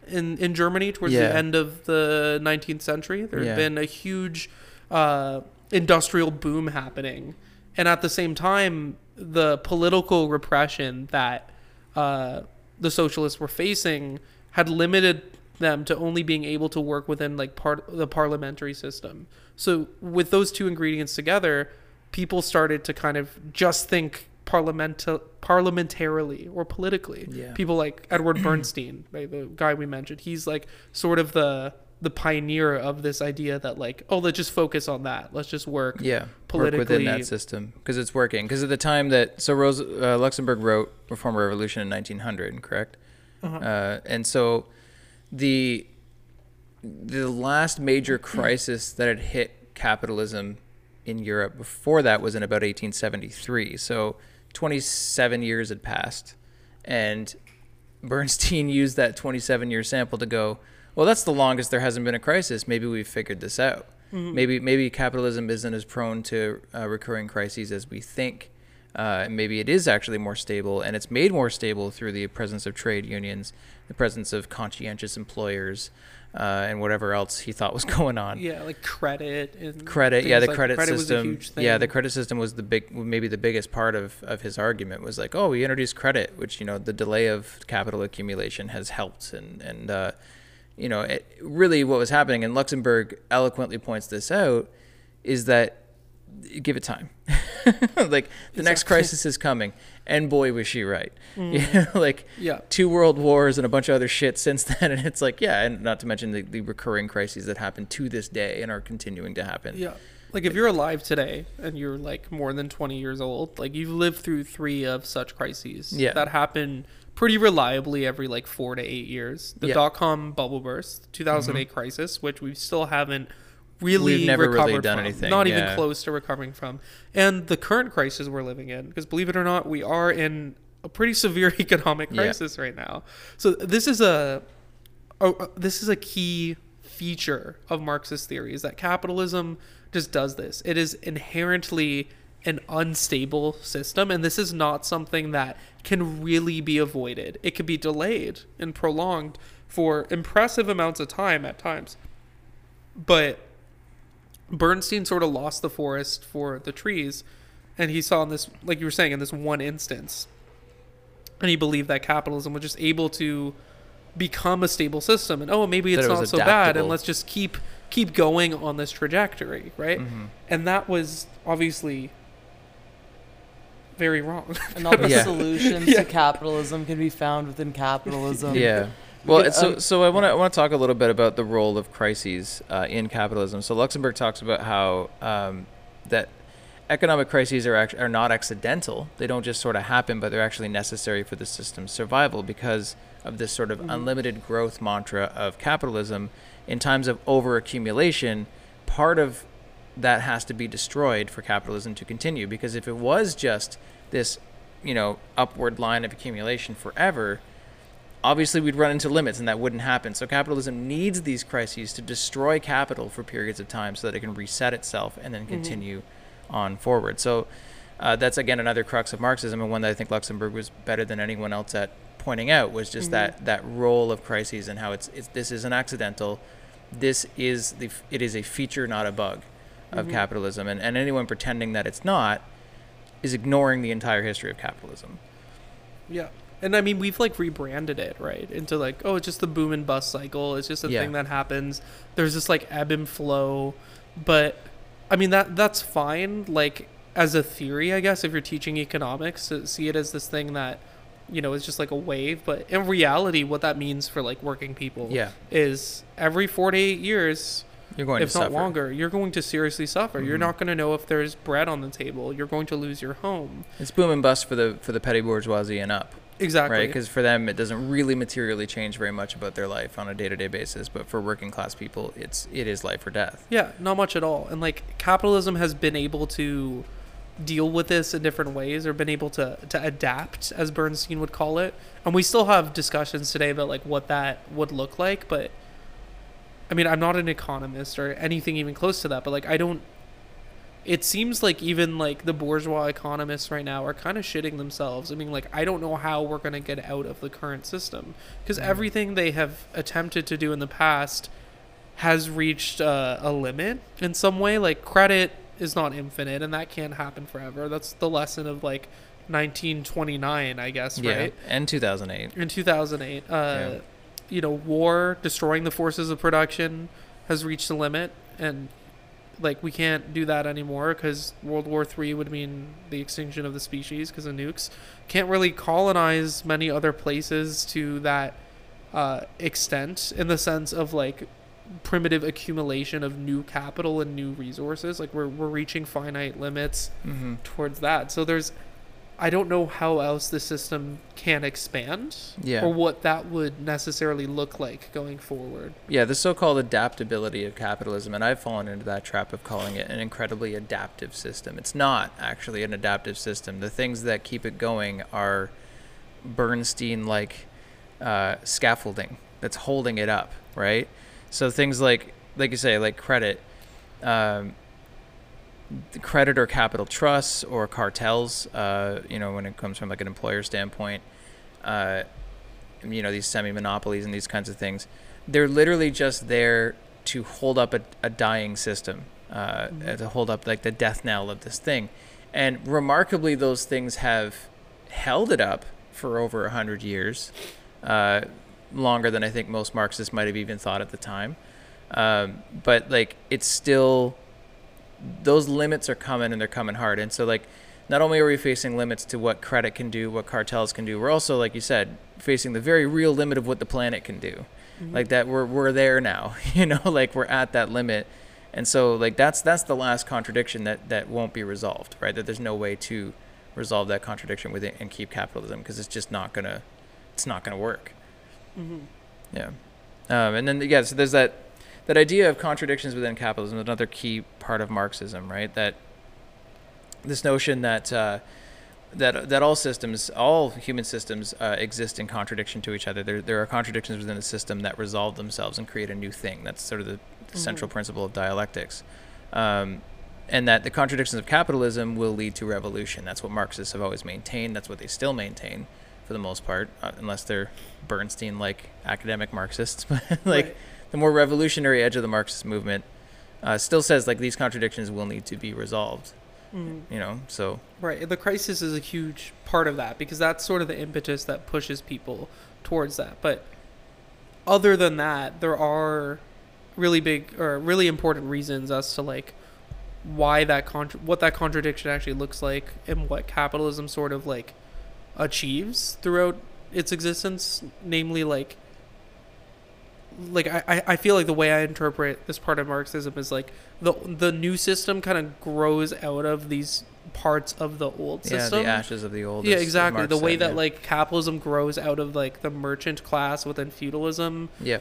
in in Germany towards Yeah. the end of the 19th century. There had Yeah. been a huge uh, industrial boom happening, and at the same time, the political repression that uh, the socialists were facing had limited them to only being able to work within like part the parliamentary system. So with those two ingredients together, people started to kind of just think parliament parliamentarily or politically. Yeah. People like Edward Bernstein, right, the guy we mentioned, he's like sort of the the pioneer of this idea that like, oh, let's just focus on that. Let's just work. Yeah, work within that system because it's working. Because at the time that so Rose uh, Luxemburg wrote Reform Revolution in 1900, correct? uh and so the the last major crisis that had hit capitalism in Europe before that was in about 1873. So 27 years had passed, and Bernstein used that 27 year sample to go, well, that's the longest there hasn't been a crisis. Maybe we've figured this out. Maybe maybe capitalism isn't as prone to uh, recurring crises as we think. Uh, maybe it is actually more stable, and it's made more stable through the presence of trade unions, the presence of conscientious employers, uh, and whatever else he thought was going on. Yeah, like credit and Credit, yeah, the like- credit, a system. Yeah, the credit system was the big, maybe the biggest part of, of his argument was like, oh, we introduced credit, which you know the delay of capital accumulation has helped, and and uh, you know it, really what was happening, and Luxemburg eloquently points this out, is that give it time. like the next crisis is coming, and boy was she right. You know, like Yeah. two world wars and a bunch of other shit since then, and it's like yeah, and not to mention the, the recurring crises that happen to this day and are continuing to happen. Yeah. Like if you're alive today and you're like more than 20 years old, like you've lived through 3 of such crises Yeah. that happen pretty reliably every like 4 to 8 years. The Yeah. Mm-hmm. dot-com bubble burst, 2008 crisis, which we still haven't really We've never really recovered done from. anything, Not yeah. even close to recovering from. And the current crisis we're living in because believe it or not, we are in a pretty severe economic Yeah. crisis right now. So this is a oh, uh, this is a key feature of Marxist theory is that capitalism just does this. It is inherently an unstable system, and this is not something that can really be avoided. It could be delayed and prolonged for impressive amounts of time at times. But Bernstein sort of lost the forest for the trees, and he saw in this, like you were saying, in this one instance, and he believed that capitalism was just able to become a stable system and oh maybe it's it was not so bad and let's just keep keep going on this trajectory right Mm-hmm. and that was obviously very wrong And all the Yeah. solutions Yeah. to capitalism can be found within capitalism. Yeah. Well, so um, so I want to I want to talk a little bit about the role of crises uh, in capitalism. So Luxemburg talks about how um, that economic crises are act- are not accidental. They don't just sort of happen, but they're actually necessary for the system's survival because of this sort of unlimited growth mantra of capitalism. In times of overaccumulation, part of that has to be destroyed for capitalism to continue. Because if it was just this, you know, upward line of accumulation forever, obviously we'd run into limits and that wouldn't happen. So capitalism needs these crises to destroy capital for periods of time so that it can reset itself and then mm-hmm. continue on forward. So uh, that's again another crux of Marxism and one that I think Luxemburg was better than anyone else at pointing out was just that mm-hmm. that role of crises and how it's, it's this is an accidental. This is the it is a feature, not a bug, of mm-hmm. capitalism, and, and anyone pretending that it's not is ignoring the entire history of capitalism. Yeah. And I mean, we've like rebranded it, right? Into like, oh, it's just the boom and bust cycle. It's just a Yeah. thing that happens. There's this like ebb and flow. But I mean, that that's fine. Like, as a theory, I guess, if you're teaching economics, to see it as this thing that, you know, is just like a wave. But in reality, what that means for like working people Yeah. is every four to eight years, You're going if to not suffer. longer, you're going to seriously suffer. You're Mhm. not going to know if there's bread on the table. You're going to lose your home. It's boom and bust for the for the petty bourgeoisie and up. Exactly. right? Because for them, it doesn't really materially change very much about their life on a day-to-day basis. But for working class people, it's it is life or death. Yeah, not much at all. And like capitalism has been able to deal with this in different ways or been able to to adapt as Bernstein would call it. And we still have discussions today about like what that would look like, but I mean, I'm not an economist or anything even close to that, but like I don't it seems like even like the bourgeois economists right now are kind of shitting themselves. I mean, like I don't know how we're going to get out of the current system because everything they have attempted to do in the past has reached uh, a limit in some way. Like credit is not infinite, and that can't happen forever. That's the lesson of like 1929, I guess, Yeah, right? and 2008. In 2008, uh, Yeah. you know, war destroying the forces of production has reached a limit, and like we can't do that anymore because World War Three would mean the extinction of the species because of nukes. Can't really colonize many other places to that uh, extent in the sense of like primitive accumulation of new capital and new resources. Like we're we're reaching finite limits Mm-hmm. towards that. So there's I don't know how else the system can expand Yeah. or what that would necessarily look like going forward. Yeah, the so-called adaptability of capitalism, and I've fallen into that trap of calling it an incredibly adaptive system. It's not actually an adaptive system. The things that keep it going are Bernstein-like uh, scaffolding that's holding it up, right? So things like, like you say, like credit. um, the credit or capital trusts or cartels. Uh, you know, when it comes from like an employer standpoint, uh, you know, these semi-monopolies and these kinds of things, they're literally just there to hold up a, a dying system, uh, to hold up like the death knell of this thing. And remarkably, those things have held it up for over a hundred years, uh, longer than I think most Marxists might have even thought at the time. Um, but like, it's still those limits are coming and they're coming hard. And so like, not only are we facing limits to what credit can do, what cartels can do, we're also, like you said, facing the very real limit of what the planet can do. Like that, we're we're there now. You know, like we're at that limit. And so like that's that's the last contradiction that that won't be resolved, right? That there's no way to resolve that contradiction with it and keep capitalism because it's just not gonna it's not gonna work. Yeah. Um, and then yeah, so there's that that idea of contradictions within capitalism, is another key part of Marxism, right? That this notion that uh, that that all systems, all human systems, uh, exist in contradiction to each other. There there are contradictions within the system that resolve themselves and create a new thing. That's sort of the, the central principle of dialectics. Um, and that the contradictions of capitalism will lead to revolution. That's what Marxists have always maintained. That's what they still maintain, for the most part, uh, unless they're Bernstein-like academic Marxists. Like Right. The more revolutionary edge of the Marxist movement uh, still says like these contradictions will need to be resolved. You know, so Right. The crisis is a huge part of that because that's sort of the impetus that pushes people towards that. But other than that, there are really big or really important reasons as to like why that contra- what that contradiction actually looks like and what capitalism sort of like achieves throughout its existence namely like like I, I- feel like the way I interpret this part of Marxism is like the the new system kind of grows out of these parts of the old system. yeah, the ashes of the old. yeah, exactly. The way said, that yeah. like capitalism grows out of like the merchant class within feudalism, yeah,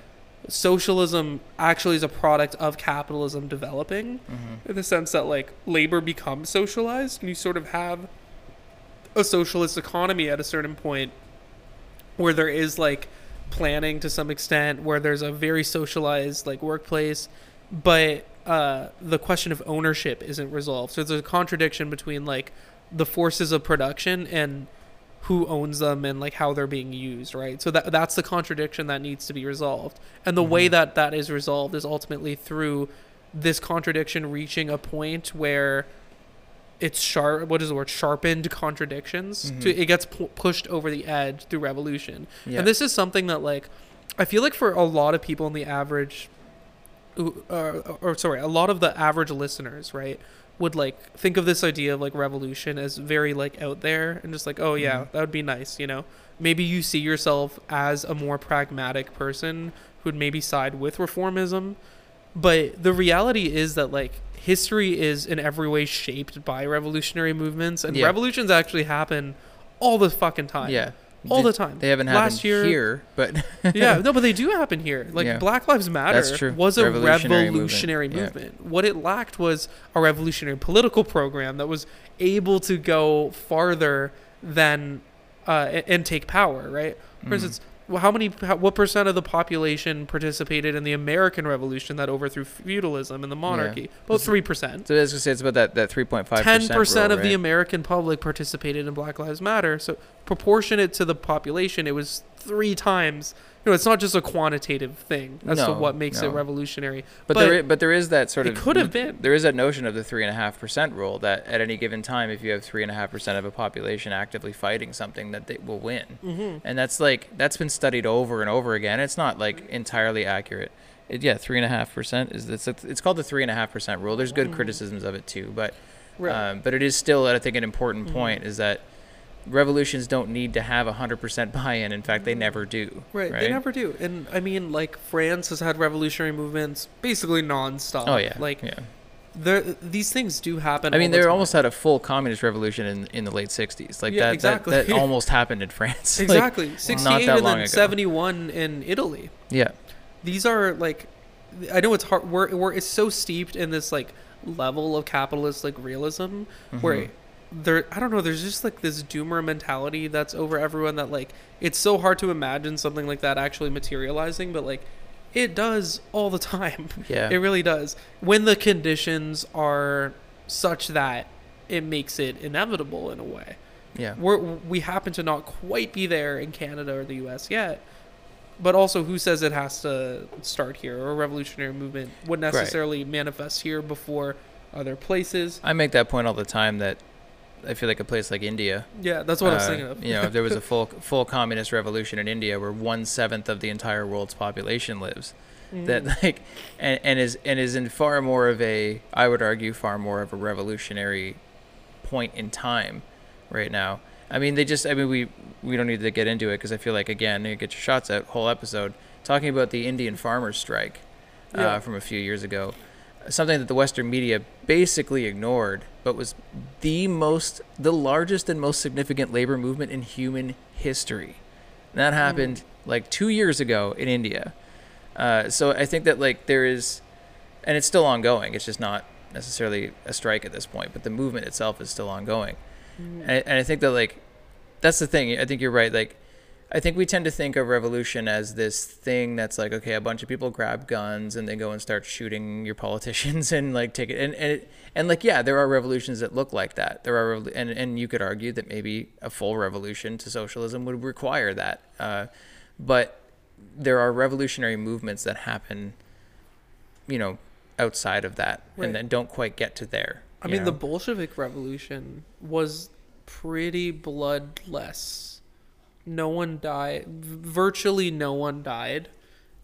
socialism actually is a product of capitalism developing Mm-hmm. in the sense that like labor becomes socialized and you sort of have a socialist economy at a certain point where there is like planning to some extent where there's a very socialized like workplace but uh, the question of ownership isn't resolved. So there's a contradiction between like the forces of production and who owns them and like how they're being used right? So that that's the contradiction that needs to be resolved. And the way that that is resolved is ultimately through this contradiction reaching a point where it's sharp what is the word sharpened contradictions to it gets pu- pushed over the edge through revolution. Yeah. and this is something that like i feel like for a lot of people in the average uh, or sorry a lot of the average listeners right would like think of this idea of like revolution as very like out there and just like oh yeah that would be nice you know? Maybe you see yourself as a more pragmatic person who'd maybe side with reformism but the reality is that like history is in every way shaped by revolutionary movements and Yeah. revolutions actually happen all the fucking time yeah. all the time They haven't happened Last year- here, but yeah, no, but they do happen here. Like Yeah. Black Lives Matter was a Revolutionary revolutionary, movement. movement. What it lacked was a revolutionary political program that was able to go farther than uh, and take power. Right. For Mm-hmm. instance, how many, how, what percent of the population participated in the American Revolution that overthrew feudalism and the monarchy? About three percent. so I was gonna say it's about that that three point five. Ten percent of the? American public participated in Black Lives Matter. So proportionate to the population, it was three times. You know, it's not just a quantitative thing as to what makes no. it revolutionary. But, there, is, but there is that sort it of could have been. there is that notion of the three and a half percent rule that at any given time, if you have three and a half percent of a population actively fighting something, that they will win. Mm-hmm. And that's like that's been studied over and over again. It's not like entirely accurate. It, yeah, three and a half percent is it's it's called the three and a half percent rule. There's good criticisms of it too, but Right. um, but it is still I think an important point is that revolutions don't need to have 100% buy-in. In fact, they mm-hmm. never do. Right, they never do. And I mean, like France has had revolutionary movements basically non-stop Oh yeah. like yeah. there, these things do happen. I mean, the they almost had a full communist revolution in, in the late '60s. Like Yeah, that, exactly. that, that almost happened in France. Like, exactly sixty-eight that and long then seventy-one in Italy. yeah, these are like i know it's hard we're, we're it's so steeped in this like level of capitalist like realism where mm-hmm. There i don't know there's just like this doomer mentality that's over everyone that like it's so hard to imagine something like that actually materializing but like It does all the time. Yeah. It really does. When the conditions are such that it makes it inevitable in a way. Yeah. We're, we happen to not quite be there in Canada or the US yet. But also, who says it has to start here? Or a revolutionary movement would necessarily manifest here before other places. I make that point all the time that I feel like a place like India. Yeah, that's what I was uh, thinking of. you know, if there was a full full communist revolution in India where one seventh of the entire world's population lives, that Mm. like and, and is and is in far more of a I would argue far more of a revolutionary point in time right now. I mean, they just I mean we we don't need to get into it because I feel like again you get your shots out whole episode talking about the Indian farmers strike uh, from a few years ago, something that the Western media basically ignored, but was the most the largest and most significant labor movement in human history. And that happened like two years ago in India. Uh, so I think that like there is, and it's still ongoing. It's just not necessarily a strike at this point, but the movement itself is still ongoing. And, and I think that like that's the thing. I think you're right. Like I think we tend to think of revolution as this thing that's like okay, a bunch of people grab guns and they go and start shooting your politicians and like take it and and it, and like yeah, there are revolutions that look like that. There are and and you could argue that maybe a full revolution to socialism would require that. Uh, but there are revolutionary movements that happen, you know, outside of that Right. and then don't quite get to there. I mean, the? Bolshevik Revolution was pretty bloodless. No one died. Virtually no one died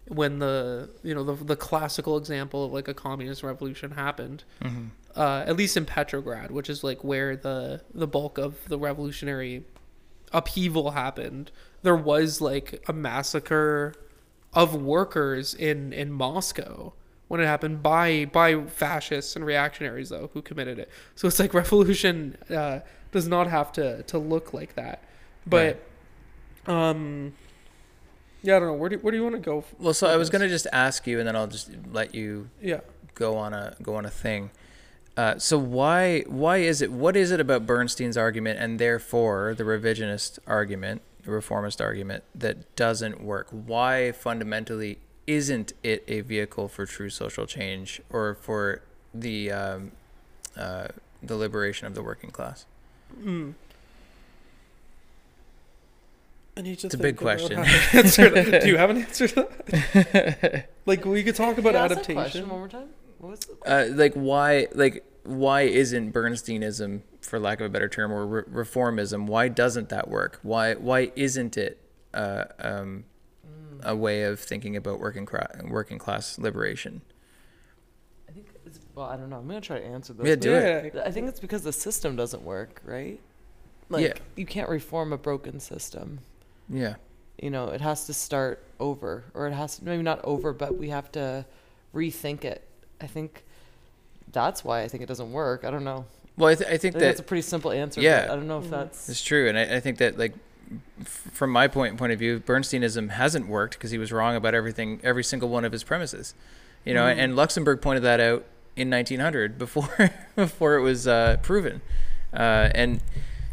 when the you know the the classical example of like a communist revolution happened. Mm-hmm. Uh, at least in Petrograd, which is like where the the bulk of the revolutionary upheaval happened. There was like a massacre of workers in in Moscow when it happened by by fascists and reactionaries though who committed it. So it's like revolution uh, does not have to to look like that. But um yeah, I don't know. Where do where do you want to go? Well, so I was gonna just ask you, and then I'll just let you Yeah. go on a go on a thing. Uh, so why why is it what is it about Bernstein's argument and therefore the revisionist argument, the reformist argument that doesn't work? Why fundamentally isn't it a vehicle for true social change or for the um, uh, the liberation of the working class? Mm. I need to It's a big question. how to answer that. Do you have an answer to that? like we could talk about Can you ask that question adaptation. one more time. What was the uh, like why like why isn't Bernsteinism, for lack of a better term, or re- reformism? Why doesn't that work? Why why isn't it uh, um, a way of thinking about working cra- working class liberation? I think it's well, I don't know. I'm gonna try to answer this. Yeah, do it. I think it's because the system doesn't work, right? Like Yeah. you can't reform a broken system. Yeah, You know, it has to start over, or it has to maybe not over, but we have to rethink it. I think that's why I think it doesn't work. I don't know. well, I, th- I I think think that that's a pretty simple answer. Yeah. but I don't know if that's It's true, and I, I think that like f- from my point point of view, Bernsteinism hasn't worked because he was wrong about everything, every single one of his premises. You know, and Luxemburg pointed that out in 1900 before before it was uh, proven, uh, and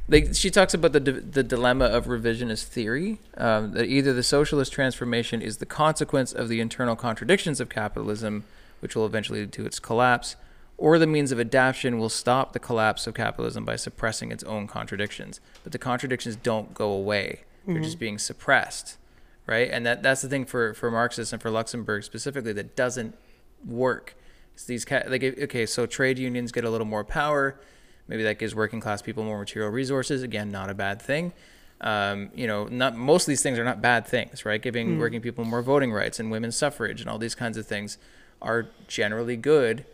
like she talks about the the dilemma of revisionist theory um, that either the socialist transformation is the consequence of the internal contradictions of capitalism, which will eventually lead to its collapse, or the means of adaptation will stop the collapse of capitalism by suppressing its own contradictions. But the contradictions don't go away; they're just being suppressed, right? And that that's the thing for for Marxists and for Luxemburg specifically that doesn't work. It's these ca- like okay, so trade unions get a little more power. Maybe that gives working class people more material resources. Again, not a bad thing. Um, you know, not most of these things are not bad things, right? Giving working people more voting rights and women's suffrage and all these kinds of things are generally good,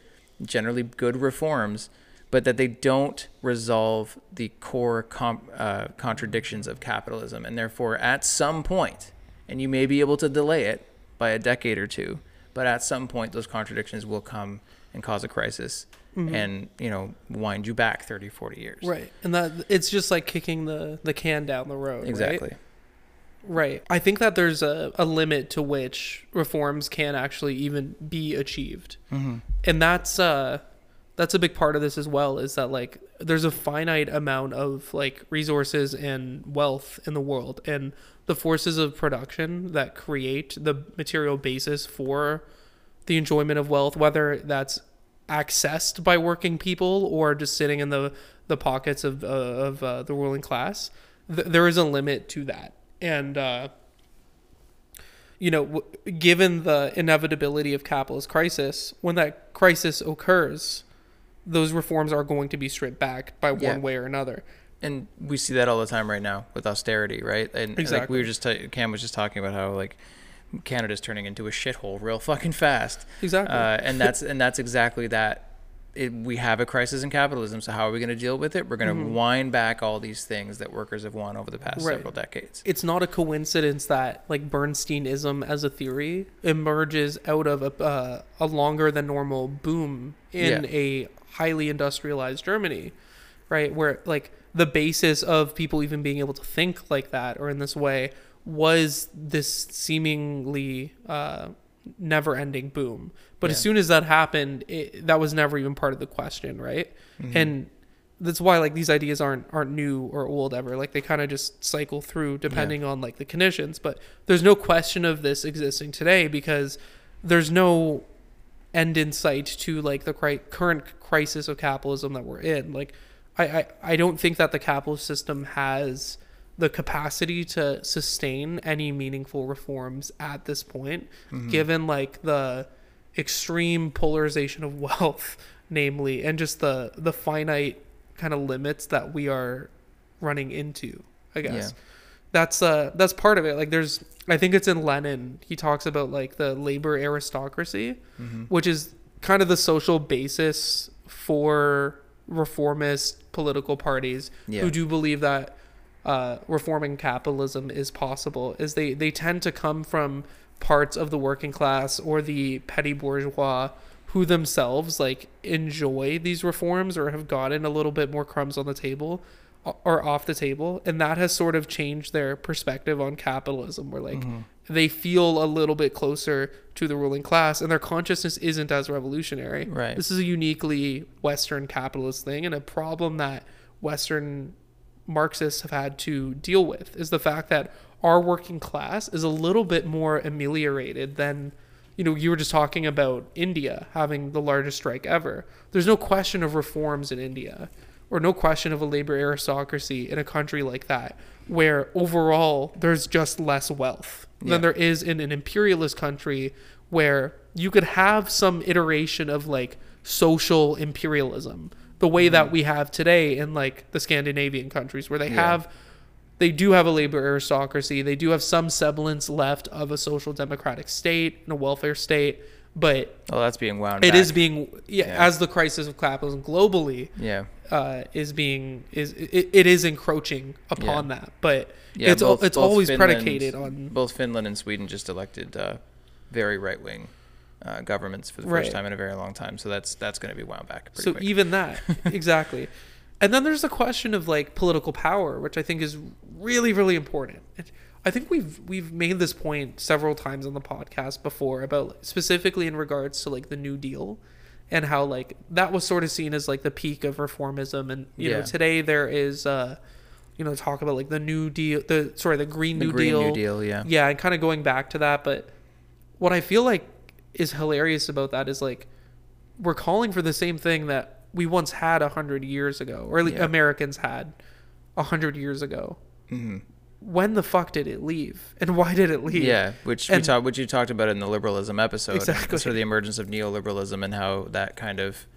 generally good reforms, but that they don't resolve the core com- uh, contradictions of capitalism, and therefore, at some point, and you may be able to delay it by a decade or two, but at some point, those contradictions will come and cause a crisis, and you know, wind you back 30, 40 years. Right. And that it's just like kicking the the can down the road. right? Exactly. Right. I think that there's a, a limit to which reforms can actually even be achieved. Mm-hmm. And that's uh that's a big part of this as well is that like there's a finite amount of like resources and wealth in the world and the forces of production that create the material basis for the enjoyment of wealth whether that's accessed by working people or just sitting in the the pockets of uh, of uh, the ruling class th- there is a limit to that and uh you know, w- given the inevitability of capitalist crisis, when that crisis occurs, those reforms are going to be stripped back by one way or another. and we see that all the time right now with austerity, right? And and, like we were just ta- Kam was just talking about how like Canada's turning into a shithole real fucking fast. Exactly. Uh, and that's and that's exactly that. It, we have a crisis in capitalism, so how are we going to deal with it? We're going to wind back all these things that workers have won over the past Mm-hmm. Right. several decades. it's not a coincidence that like Bernsteinism as a theory emerges out of a, uh, a longer than normal boom in Yeah. a highly industrialized Germany, right? Where like the basis of people even being able to think like that or in this way was this seemingly uh, never-ending boom. But as soon as that happened, it, that was never even part of the question, right? And that's why like these ideas aren't aren't new or old ever. Like they kind of just cycle through depending on like the conditions. But there's no question of this existing today because there's no end in sight to like the cri- current crisis of capitalism that we're in. Like I, I i don't think that the capitalist system has the capacity to sustain any meaningful reforms at this point given like the extreme polarization of wealth namely and just the the finite kind of limits that we are running into i guess. Yeah. that's uh that's part of it. Like there's i think it's in lenin. He talks about like the labor aristocracy which is kind of the social basis for reformist political parties Yeah. who do believe that uh, reforming capitalism is possible is they they tend to come from parts of the working class or the petty bourgeois who themselves like enjoy these reforms or have gotten a little bit more crumbs on the table or off the table and that has sort of changed their perspective on capitalism where like they feel a little bit closer to the ruling class and their consciousness isn't as revolutionary Right. this is a uniquely western capitalist thing and a problem that western marxists have had to deal with is the fact that our working class is a little bit more ameliorated than you know you were just talking about India having the largest strike ever there's no question of reforms in India or no question of a labor aristocracy in a country like that where overall there's just less wealth Yeah. than there is in an imperialist country where you could have some iteration of like social imperialism the way that we have today in like the Scandinavian countries where they Yeah. have they do have a labor aristocracy they do have some semblance left of a social democratic state and a welfare state but Oh, that's being wound. it back. is being yeah, Yeah. as the crisis of capitalism globally Yeah. uh, is being is it, it is encroaching upon that but Yeah, it's both- it's both always Finland- predicated on both Finland and Sweden just elected uh, very right wing uh, governments for the Right. first time in a very long time. So that's that's going to be wound back. Pretty so quick. even that exactly and then there's the question of like political power which i think is really really important It- i think we've we've made this point several times on the podcast before about specifically in regards to like the new deal and how like that was sort of seen as like the peak of reformism and you know today there is uh you know talk about like the new deal the sorry the green the new Green deal New Deal, yeah. yeah and kind of going back to that but what i feel like is hilarious about that is like we're calling for the same thing that we once had a hundred years ago or at least Yeah. americans had a hundred years ago hmm when the fuck did it leave and why did it leave Yeah, which we talked, which you talked about in the liberalism episode, Exactly. sort of the emergence of neoliberalism and how that kind of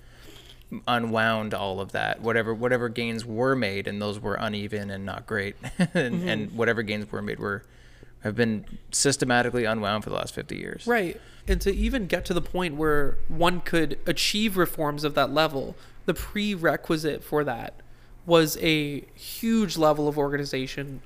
unwound all of that. Whatever whatever gains were made, and those were uneven and not great, and, Mm-hmm. and whatever gains were made were have been systematically unwound for the last fifty years. Right. And to even get to the point where one could achieve reforms of that level, the prerequisite for that was a huge level of organization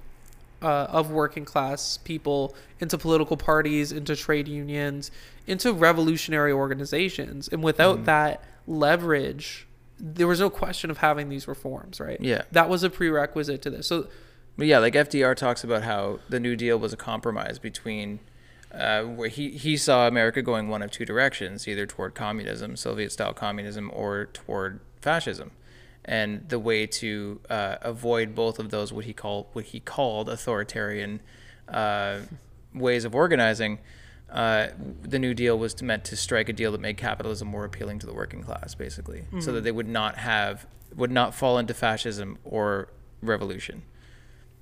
uh, of working class people into political parties, into trade unions, into revolutionary organizations. And without that leverage, there was no question of having these reforms, right? Yeah. That was a prerequisite to this. So But yeah, like FDR talks about how the New Deal was a compromise between uh, where he, he saw America going one of two directions, either toward communism, Soviet style communism, or toward fascism. and the way to uh, avoid both of those what he called what he called authoritarian uh, ways of organizing. Uh, the New Deal was meant to strike a deal that made capitalism more appealing to the working class, basically, so that they would not have would not fall into fascism or revolution.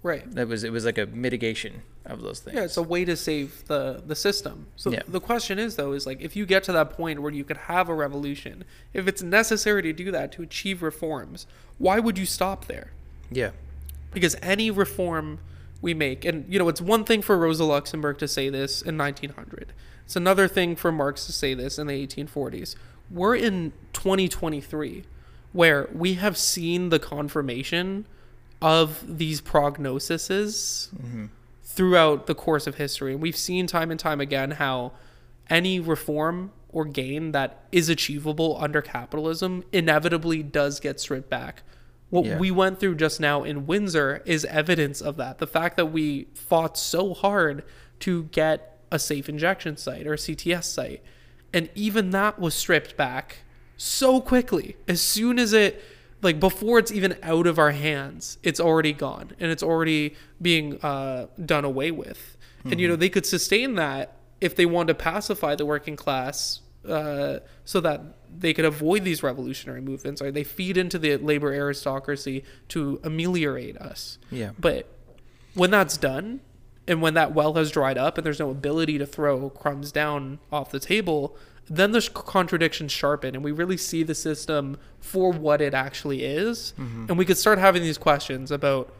Right. That was it was like a mitigation of those things. Yeah, it's a way to save the the system. So Yeah. the question is though is like if you get to that point where you could have a revolution, if it's necessary to do that to achieve reforms, why would you stop there? yeah. Because any reform we make and you know it's one thing for Rosa Luxemburg to say this in 1900. It's another thing for Marx to say this in the 1840s. We're in 2023 where we have seen the confirmation of these prognoses mm-hmm. throughout the course of history. And we've seen time and time again how any reform or gain that is achievable under capitalism inevitably does get stripped back. What Yeah. we went through just now in Windsor is evidence of that. The fact that we fought so hard to get a safe injection site or a CTS site, and even that was stripped back so quickly. As soon as it like before it's even out of our hands, it's already gone and it's already being uh, done away with. And you know they could sustain that if they wanted to pacify the working class, uh, so that they could avoid these revolutionary movements, or they feed into the labor aristocracy to ameliorate us. Yeah. But when that's done, and when that well has dried up, and there's no ability to throw crumbs down off the table, then the contradictions sharpen, and we really see the system for what it actually is, mm-hmm. and we could start having these questions about,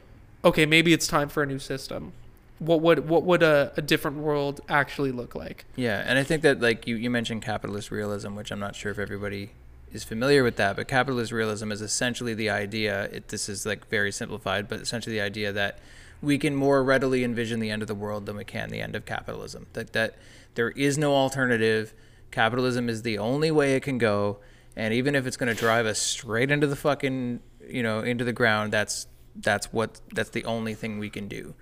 okay, maybe it's time for a new system. What would what would a, a different world actually look like? Yeah, and I think that like you, you mentioned capitalist realism, which I'm not sure if everybody is familiar with that, but capitalist realism is essentially the idea. It, this is like very simplified, but essentially the idea that we can more readily envision the end of the world than we can the end of capitalism. That that there is no alternative. Capitalism is the only way it can go, and even if it's going to drive us straight into the fucking you know into the ground, that's that's what that's the only thing we can do,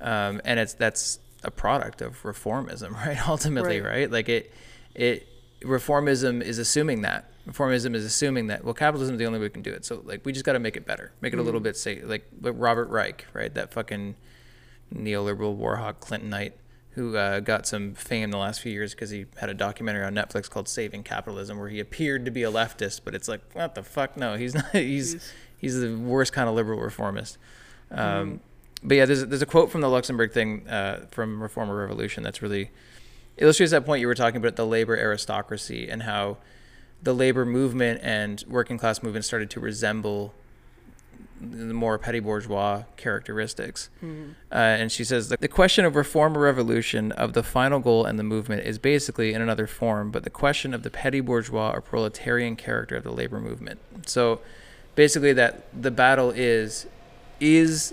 um, and it's that's a product of reformism, right? Ultimately, Right. right? Like it, it reformism is assuming that reformism is assuming that well, capitalism is the only way we can do it. So like we just got to make it better, make it a little bit safe. Like, like Robert Reich, right? That fucking neoliberal warhawk Clintonite who uh, got some fame the last few years because he had a documentary on Netflix called Saving Capitalism, where he appeared to be a leftist, but it's like what the fuck? No, he's not. He's he's the worst kind of liberal reformist. Um, But yeah, there's there's a quote from the Luxemburg thing uh, from Reform or Revolution that's really illustrates that point you were talking about the labor aristocracy and how the labor movement and working class movement started to resemble the more petty bourgeois characteristics. Uh, and she says the question of reform or revolution of the final goal and the movement is basically in another form, but the question of the petty bourgeois or proletarian character of the labor movement. So basically, that the battle is is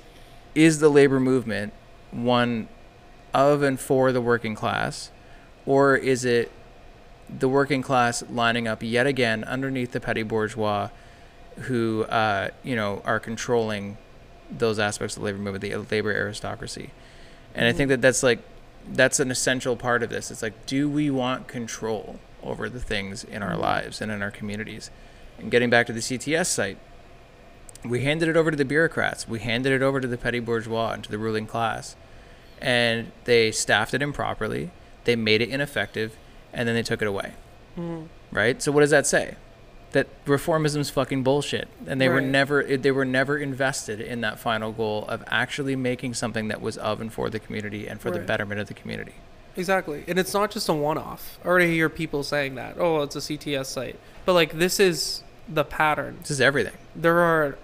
is the labor movement one of and for the working class, or is it the working class lining up yet again underneath the petty bourgeois who uh, you know are controlling those aspects of the labor movement, the labor aristocracy. And I mm-hmm. think that that's like that's an essential part of this. It's like, do we want control over the things in our mm-hmm. lives and in our communities? And getting back to the CTS site, we handed it over to the bureaucrats. We handed it over to the petty bourgeois and to the ruling class, and they staffed it improperly. They made it ineffective, and then they took it away. Mm-hmm. Right. So what does that say? That reformism's fucking bullshit, and they were never they were never invested in that final goal of actually making something that was of and for the community and for the betterment of the community. Exactly. And it's not just a one off. I already hear people saying that. Oh, it's a CTS site. But like this is the pattern. This is everything. There are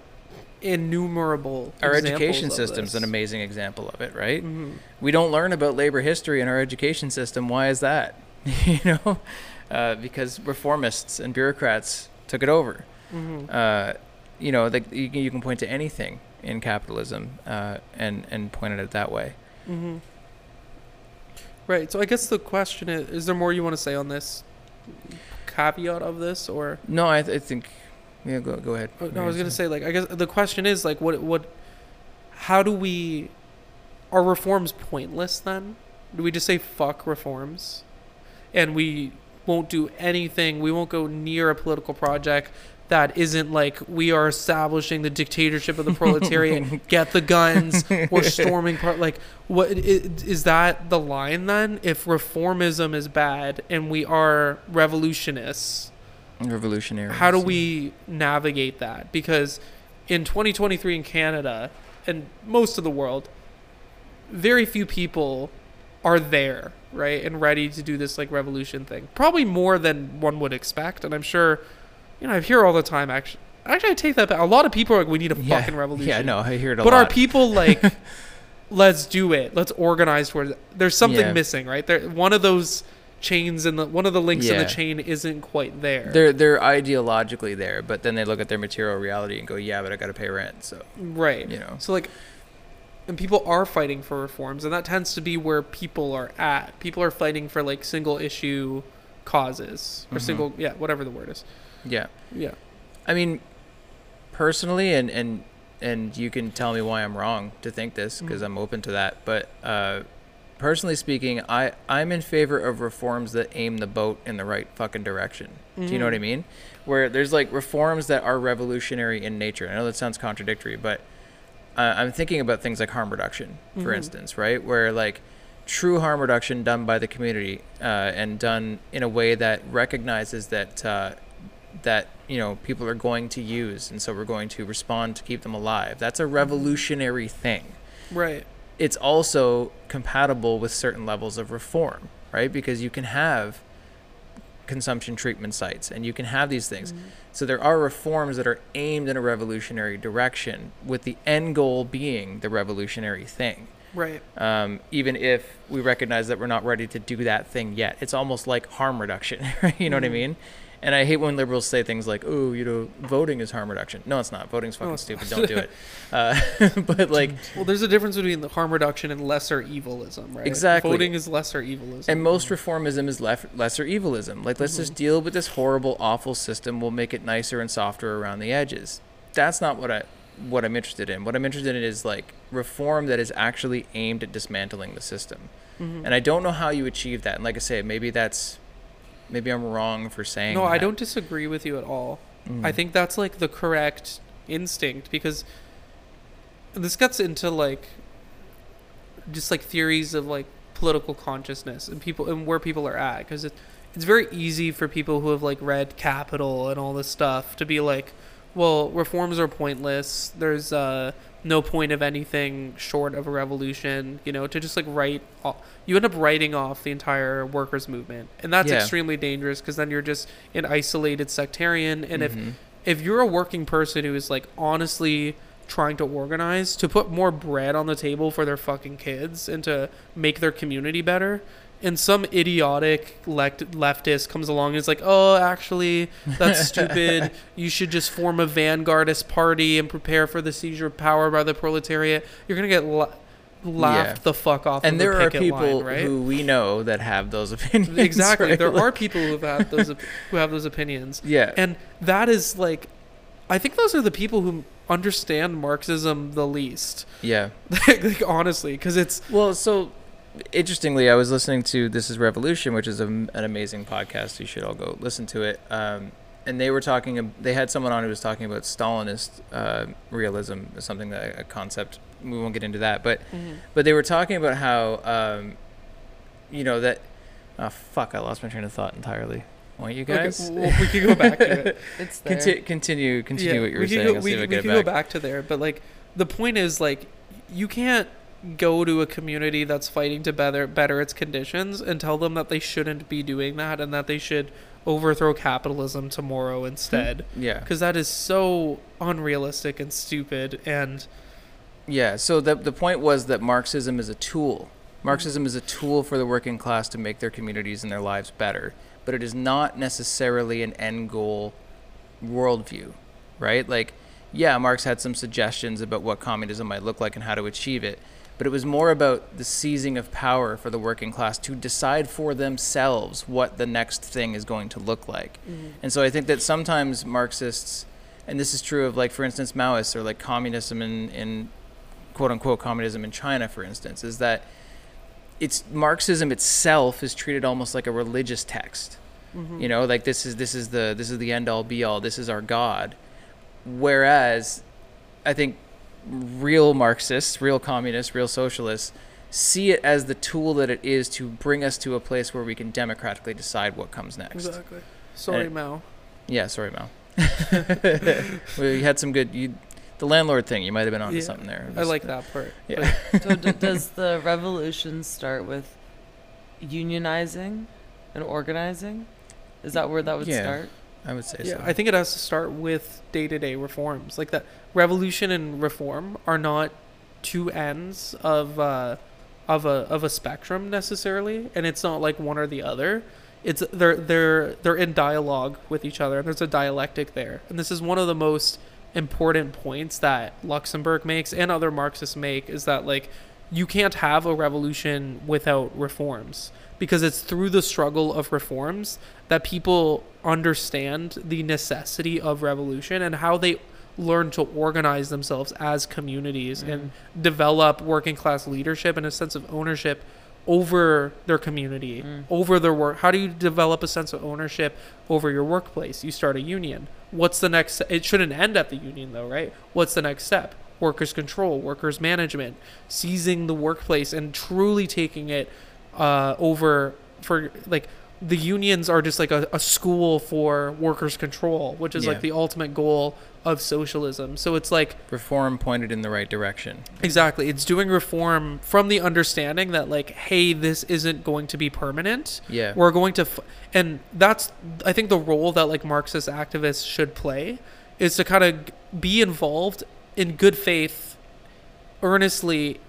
innumerable Our education system's this. an amazing example of it, right? Mhm. We don't learn about labor history in our education system. Why is that? you know, uh, because reformists and bureaucrats took it over. Mhm. Uh, you know, like you can, you can point to anything in capitalism uh, and and point at it that way. Mhm. Right. So I guess the question is: Is there more you want to say on this caveat of this, or No, I, th- I think. Yeah, go go ahead. Oh, no, I was gonna say like I guess the question is like what what how do we are reforms pointless then? Do we just say fuck reforms? And we won't do anything. We won't go near a political project that isn't like we are establishing the dictatorship of the proletariat. get the guns or storming part. Like, what is that the line then? If reformism is bad and we are revolutionists, Revolutionary. how do we navigate that? Because in 2023 in Canada and most of the world, very few people are there, right, and ready to do this like revolution thing. Probably more than one would expect, and I'm sure, you know, I hear all the time. Actually, actually, I take that back. A lot of people are like, "We need a Yeah. fucking revolution." Yeah, no, I hear it a but lot. are people like, let's do it, let's organize towards it? There's something Yeah. missing, right? There, one of those chains and the one of the links in the chain isn't quite there. They're they're ideologically there, but then they look at their material reality and go, "Yeah, but I got to pay rent." So Right. You know. So like and people are fighting for reforms and that tends to be where people are at. People are fighting for like single issue causes or Mhm. single yeah, whatever the word is. yeah, Yeah. I mean, personally, and and and you can tell me why I'm wrong to think this because Mhm. I'm open to that. But uh, personally speaking, I I'm in favor of reforms that aim the boat in the right fucking direction. Do you know what I Mhm. mean? Where there's like reforms that are revolutionary in nature. I know that sounds contradictory, but uh, I'm thinking about things like harm reduction, for Mhm. instance, right? Where like true harm reduction done by the community uh, and done in a way that recognizes that uh, that you know people are going to use, and so we're going to respond to keep them alive. That's a revolutionary thing. Right. It's also compatible with certain levels of reform, right? Because you can have consumption treatment sites and you can have these things. So there are reforms that are aimed in a revolutionary direction with the end goal being the revolutionary thing. Right. Um, even if we recognize that we're not ready to do that thing yet, it's almost like harm reduction, right? You know what I Mhm. mean? And I hate when liberals say things like, "Oh, you know, voting is harm reduction." No, it's not. Voting's fucking it's stupid. Don't do it. Uh, but like, Well, there's a difference between the harm reduction and lesser evilism, right? Exactly. Voting is lesser evilism. and most reformism is lef- lesser evilism. Like, let's just deal with this horrible, awful system. We'll make it nicer and softer around the edges. That's not what I what I'm interested in. What I'm interested in is like reform that is actually aimed at dismantling the system. Mhm. And I don't know how you achieve that. And like I say, maybe that's maybe I'm wrong for saying. No, I don't disagree with you at all. Mm. I think that's like the correct instinct because this gets into like just like theories of like political consciousness and people and where people are at because it, it's very easy for people who have like read Capital and all this stuff to be like, well, reforms are pointless. There's uh, no point of anything short of a revolution. You know, to just like write, o- you end up writing off the entire workers' movement, and that's Yeah. extremely dangerous because then you're just an isolated sectarian. And if Mhm. if you're a working person who is like honestly trying to organize to put more bread on the table for their fucking kids and to make their community better and some idiotic lect- leftist comes along and is like oh actually that's stupid you should just form a vanguardist party and prepare for the seizure of power by the proletariat you're gonna get la- laughed Yeah. the fuck off and of there the are people line, right who we know that have those opinions. exactly right? there Like- are people who have those op- who have those opinions Yeah. and that is like, I think those are the people who understand Marxism the least. yeah. like honestly, because it's Well, so interestingly, I was listening to This Is Revolution, which is a, an amazing podcast. You should all go listen to it. Um, and they were talking. They had someone on who was talking about Stalinist uh, realism, something that a concept. We won't get into that, but but they were talking about how um, you know that. Oh fuck! I lost my train of thought entirely. Won't you Okay, guys? well, we can go back to it. It's there. Conti- continue, continue what you were we saying. Go, we see we can it go back. back to there, but like the point is like you can't go to a community that's fighting to better better its conditions and tell them that they shouldn't be doing that and that they should overthrow capitalism tomorrow instead hmm. Yeah. because that is so unrealistic and stupid and Yeah, so the the point was that Marxism is a tool. Marxism is a tool for the working class to make their communities and their lives better, but it is not necessarily an end goal worldview, right? Like, yeah, Marx had some suggestions about what communism might look like and how to achieve it, but it was more about the seizing of power for the working class to decide for themselves what the next thing is going to look like. Mm-hmm. And so I think that sometimes Marxists, and this is true of like, for instance, Maoists or like communism in, in quote unquote communism in China, for instance, is that it's Marxism itself is treated almost like a religious text. Mm-hmm. You know, like this is this is the this is the end all be all. This is our god. Whereas, I think real Marxists, real communists, real socialists see it as the tool that it is to bring us to a place where we can democratically decide what comes next. Exactly. Sorry, And- Mao. Yeah, sorry, Mal. we had some good. You, the landlord thing. You might have been onto Yeah, something there. I like that part. Yeah. So d- does the revolution start with unionizing and organizing? Is that where that would Yeah. start? I would say Yeah, so. I think it has to start with day-to-day reforms. Like that, revolution and reform are not two ends of uh, of a of a spectrum necessarily, and it's not like one or the other. It's they're they're they're in dialogue with each other, and there's a dialectic there. And this is one of the most important points that Luxemburg makes and other Marxists make is that like you can't have a revolution without reforms because it's through the struggle of reforms that people understand the necessity of revolution and how they learn to organize themselves as communities and mm-hmm. develop working class leadership and a sense of ownership over their community, mm. over their work. How do you develop a sense of ownership over your workplace? You start a union. What's the next? It shouldn't end at the union, though, right? What's the next step? Workers' control, workers' management, seizing the workplace and truly taking it uh, over for like the unions are just like a, a school for workers' control, which is Yeah. like the ultimate goal of socialism. So it's like Reform pointed in the right direction. Exactly. It's doing reform from the understanding that like, hey, this isn't going to be permanent. Yeah. We're going to, f- and that's I think the role that like Marxist activists should play is to kind of be involved in good faith, earnestly,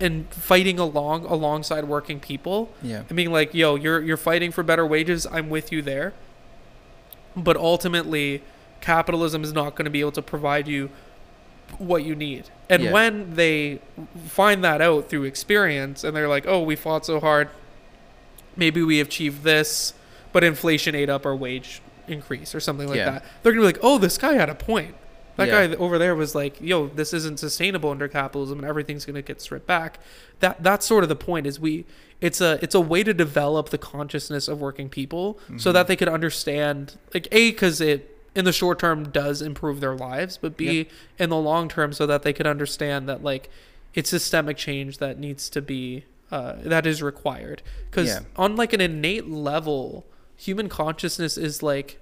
in fighting along alongside working people Yeah. and being like, yo, you're you're fighting for better wages. I'm with you there. But ultimately, capitalism is not going to be able to provide you what you need. And Yeah. when they find that out through experience and they're like, "Oh, we fought so hard. Maybe we achieved this, but inflation ate up our wage increase or something like Yeah. that." They're going to be like, "Oh, this guy had a point." That Yeah. guy over there was like, "Yo, this isn't sustainable under capitalism, and everything's going to get stripped back." That that's sort of the point. Is we it's a it's a way to develop the consciousness of working people so that they could understand like a because it in the short term does improve their lives, but b Yep. in the long term so that they could understand that like it's systemic change that needs to be uh, that is required because Yeah. on like an innate level, human consciousness is like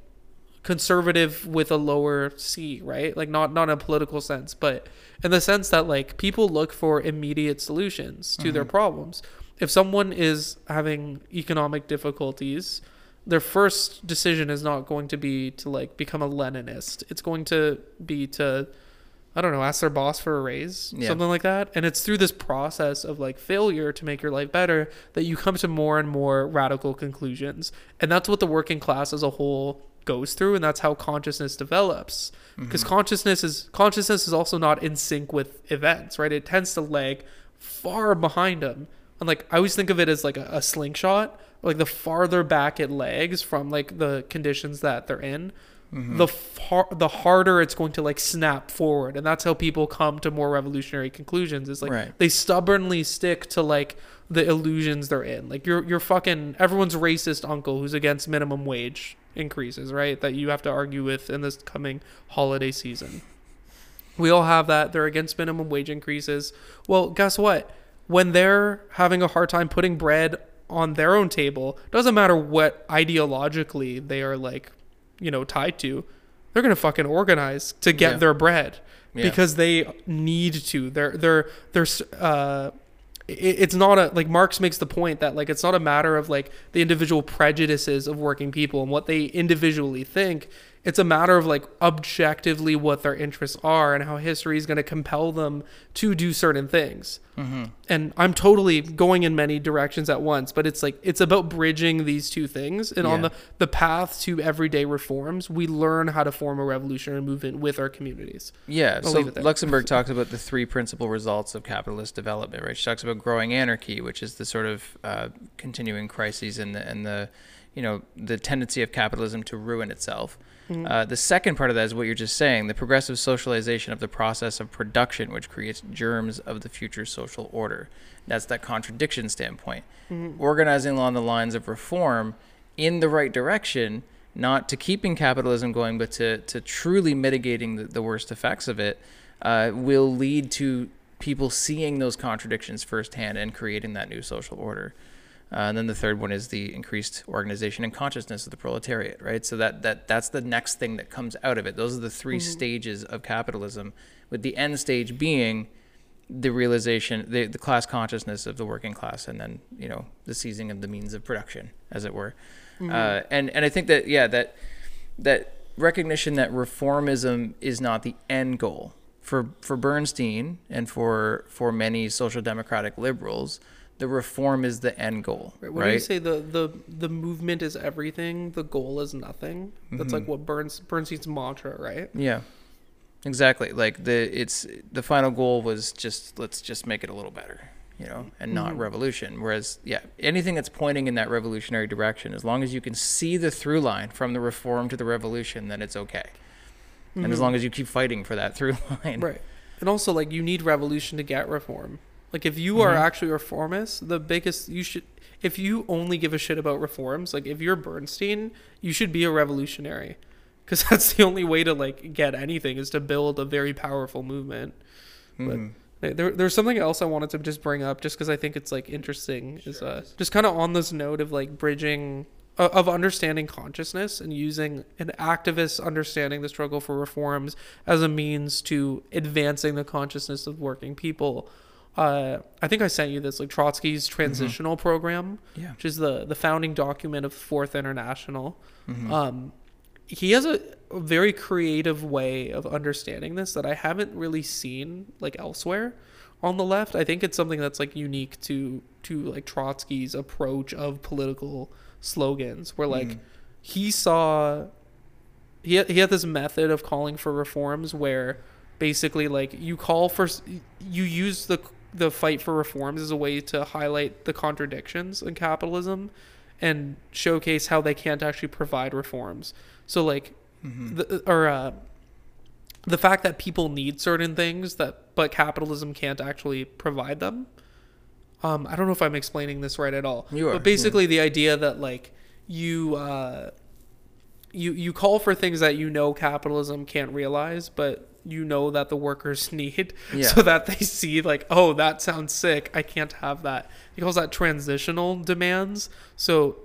conservative with a lower C, right? Like not not in a political sense, but in the sense that like people look for immediate solutions to their mm-hmm. problems. If someone is having economic difficulties, their first decision is not going to be to like become a Leninist. It's going to be to I don't know, ask their boss for a raise, Yeah. something like that. And it's through this process of like failure to make your life better that you come to more and more radical conclusions. And that's what the working class as a whole goes through and that's how consciousness develops. Mm-hmm. Because consciousness is consciousness is also not in sync with events, right? It tends to lag far behind them. And like I always think of it as like a, a slingshot. Like the farther back it lags from like the conditions that they're in, mm-hmm. the far the harder it's going to like snap forward and that's how people come to more revolutionary conclusions is like Right. they stubbornly stick to like the illusions they're in like you're you're fucking everyone's racist uncle who's against minimum wage increases right that you have to argue with in this coming holiday season. We all have that. They're against minimum wage increases. Well guess what? When they're having a hard time putting bread on their own table doesn't matter what ideologically they are like you know tied to they're gonna fucking organize to get Yeah. their bread Yeah. because they need to. They're they're they're uh it's not a like marx makes the point that like it's not a matter of like the individual prejudices of working people and what they individually think it's a matter of like objectively what their interests are and how history is going to compel them to do certain things. And i'm totally going in many directions at once but it's like it's about bridging these two things. And on the the path to everyday reforms we learn how to form a revolutionary movement with our communities. Yeah, I'll so leave it there. Luxemburg talks about the three principal results of capitalist development, right? She talks about growing anarchy, which is the sort of uh, continuing crises and the, and the, you know, the tendency of capitalism to ruin itself. Mm-hmm. Uh, the second part of that is what you're just saying, the progressive socialization of the process of production, which creates germs of the future social order. That's that contradiction standpoint. Mm-hmm. Organizing along the lines of reform in the right direction, not to keeping capitalism going, but to, to truly mitigating the, the worst effects of it, uh, will lead to people seeing those contradictions firsthand and creating that new social order. Uh, and then the third one is the increased organization and consciousness of the proletariat, right? So that, that that's the next thing that comes out of it. Those are the 3 stages of capitalism, with the end stage being the realization, the, the class consciousness of the working class, and then you know the seizing of the means of production, as it were. Uh, and and I think that yeah that that recognition that reformism is not the end goal for for Bernstein and for for many social democratic liberals. The reform is the end goal, Right. right? What do you say? The, the the movement is everything. The goal is nothing. That's Mm-hmm. like what Burns Bernstein's mantra, right? Yeah, exactly. Like the it's the final goal was just let's just make it a little better, you know, and not revolution. Whereas yeah, anything that's pointing in that revolutionary direction, as long as you can see the through line from the reform to the revolution, then it's okay. And as long as you keep fighting for that through line, Right. And also, like, you need revolution to get reform. Like, if you are actually reformist, the biggest you should, if you only give a shit about reforms, like, if you're Bernstein, you should be a revolutionary, because that's the only way to like get anything is to build a very powerful movement. Mhm. But there, there's something else I wanted to just bring up, just because I think it's like interesting. Is uh, just kind of on this note of like bridging uh, of understanding consciousness and using an activist understanding the struggle for reforms as a means to advancing the consciousness of working people. Uh, I think I sent you this like Trotsky's transitional program, Yeah. which is the the founding document of Fourth International. Mhm. Um, he has a, a very creative way of understanding this that I haven't really seen like elsewhere on the left. I think it's something that's like unique to to like Trotsky's approach of political slogans, where like Mhm. he saw he had, he had this method of calling for reforms where basically like you call for you use the the fight for reforms as a way to highlight the contradictions in capitalism and showcase how they can't actually provide reforms. So like Mhm. the or uh the fact that people need certain things that but capitalism can't actually provide them. Um I don't know if I'm explaining this right at all. You are, But basically the idea that like you uh you you call for things that you know capitalism can't realize, but you know that the workers need Yeah. so that they see like oh that sounds sick. I can't have that. He calls that transitional demands. So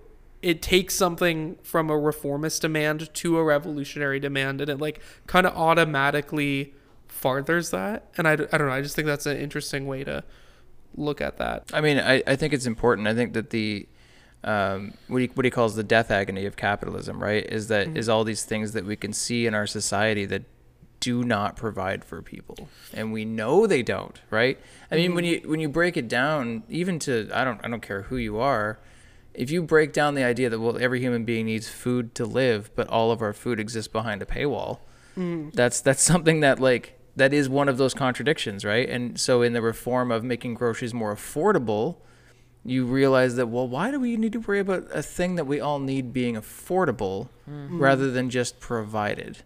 it takes something from a reformist demand to a revolutionary demand and it like kind of automatically farthers that. And I, I don't know. I just think that's an interesting way to look at that. I mean, I, I think it's important. I think that the um, what he what he calls the death agony of capitalism, right, is that is all these things that we can see in our society that do not provide for people, and we know they don't, right? I mean, when mm. you when you break it down, even to I don't I don't care who you are, if you break down the idea that well every human being needs food to live, but all of our food exists behind a paywall, mm. that's that's something that like that is one of those contradictions, right? And so in the reform of making groceries more affordable, you realize that well, why do we need to worry about a thing that we all need being affordable mm. rather than just provided?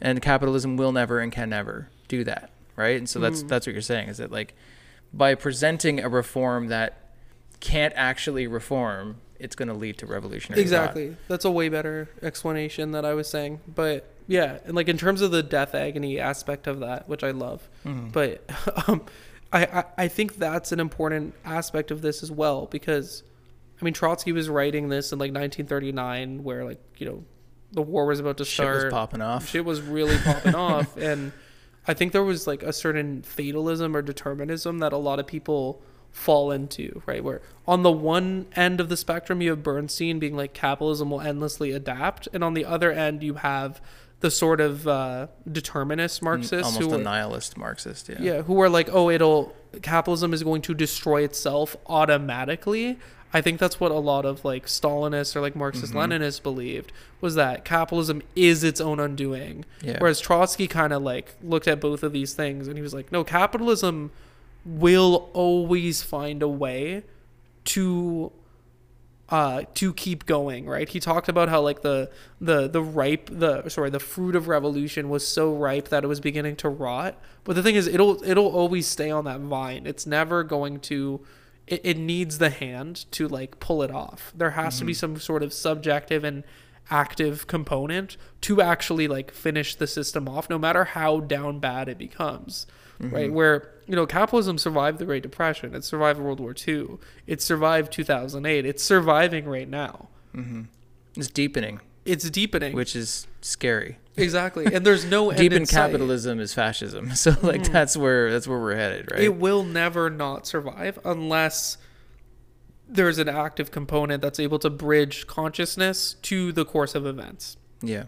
And capitalism will never and can never do that, right? And so that's that's what you're saying is that like by presenting a reform that can't actually reform, it's going to lead to revolutionary thought. exactly that's a way better explanation that i was saying but yeah and like in terms of the death agony aspect of that which i love Mhm. but um, I, I I think that's an important aspect of this as well because I mean Trotsky was writing this in like 1939 where like you know the war was about to start. Shit was popping off. shit was really popping off and I think there was like a certain fatalism or determinism that a lot of people fall into right where on the one end of the spectrum you have Bernstein being like capitalism will endlessly adapt and on the other end you have the sort of uh, determinist Marxists almost who a nihilist Marxist. Yeah. yeah, who are like, oh, it'll capitalism is going to destroy itself automatically. I think that's what a lot of like Stalinists or like Marxist Mm-hmm. Leninists believed was that capitalism is its own undoing. Yeah. Whereas Trotsky kind of like looked at both of these things and he was like, no, capitalism will always find a way to uh to keep going right he talked about how like the the the ripe the sorry the fruit of revolution was so ripe that it was beginning to rot but the thing is it'll it'll always stay on that vine it's never going to it, it needs the hand to like pull it off. There has to be mm. some sort of subjective and active component to actually like finish the system off, no matter how down bad it becomes. Mm-hmm. Right, where you know capitalism survived the Great Depression, it survived World War II, it survived 2008, it's surviving right now. Mm-hmm. It's deepening, It's deepening, which is scary. exactly, and there's no end Deep in in sight. capitalism is fascism. So like that's where that's where we're headed, right? It will never not survive unless there's an active component that's able to bridge consciousness to the course of events. yeah.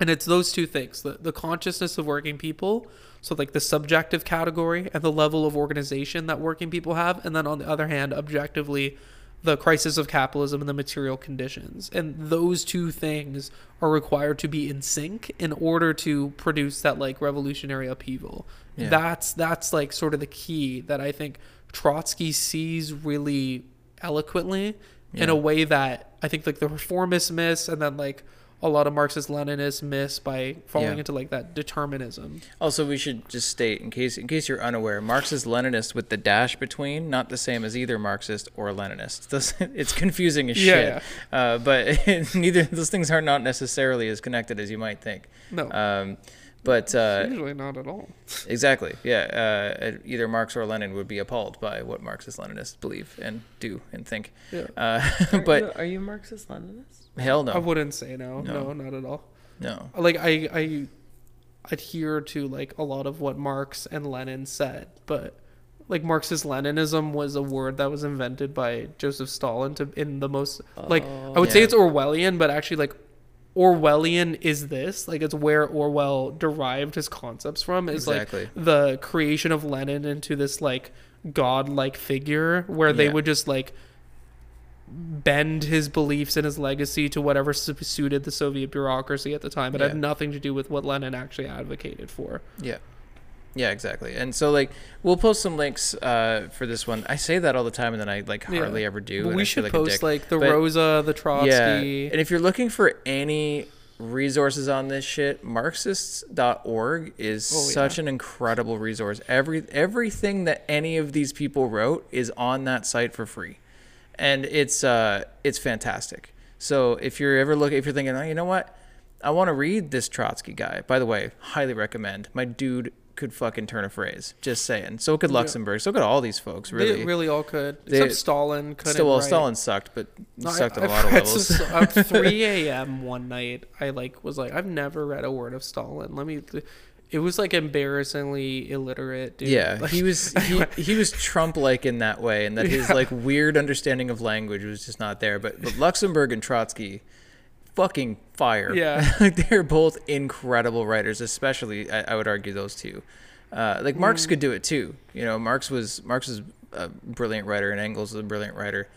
And it's those two things the, the consciousness of working people, so like the subjective category and the level of organization that working people have. And then on the other hand, objectively, the crisis of capitalism and the material conditions. And those two things are required to be in sync in order to produce that like revolutionary upheaval. Yeah. That's that's like sort of the key that I think Trotsky sees really eloquently in a way that I think like the reformists miss and then like a lot of Marxist Leninists miss by falling Yeah. into like that determinism. Also, we should just state, in case in case you're unaware, Marxist Leninist with the dash between, not the same as either Marxist or Leninist. Those- It's confusing as Yeah, shit. Uh, but neither those things are not necessarily as connected as you might think. No, Um, but uh, usually not at all. exactly, yeah. Uh, either Marx or Lenin would be appalled by what Marxist Leninists believe and do and think. Yeah. Uh, Are but you, are you Marxist Leninist? Hell no. I wouldn't say no, No. no, not at all. no. Like I, I adhere to like a lot of what Marx and Lenin said, but like Marxist Leninism was a word that was invented by Joseph Stalin to in the most like I would say oh. it's Orwellian, but actually like Orwellian is this like it's where Orwell derived his concepts from is Exactly. like the creation of Lenin into this like god-like figure where they Yeah. would just like bend his beliefs and his legacy to whatever suited the Soviet bureaucracy at the time. It Yeah. had nothing to do with what Lenin actually advocated for. Yeah. Yeah, exactly. And so like we'll post some links uh, for this one. I say that all the time and then I like Yeah. hardly ever do. We should like post like the But- Rosa, the Trotsky. Yeah. And if you're looking for any resources on this shit, marxists.org is Oh, yeah. such an incredible resource. Every everything that any of these people wrote is on that site for free. And it's uh it's fantastic. So if you're ever looking if you're thinking, "Oh, you know what? I want to read this Trotsky guy." By the way, highly recommend. My dude could fucking turn a phrase. Just saying. So could Luxemburg. So could all these folks, really. They really all could. They- Except Stalin couldn't. Still, well, write. Stalin sucked, but No, I- sucked at a lot of levels. At 3 a.m. one night, I like was like, I've never read a word of Stalin. Let me. It was like embarrassingly illiterate. Dude. Yeah, Like, he was he, he was Trump like in that way, and that his Yeah. like weird understanding of language was just not there. But, but Luxemburg and Trotsky, fucking fire. Yeah. like they're both incredible writers, especially I, I would argue those two. Uh, like Marx could do it too. You know, Marx was Marx was a brilliant writer, and Engels was a brilliant writer.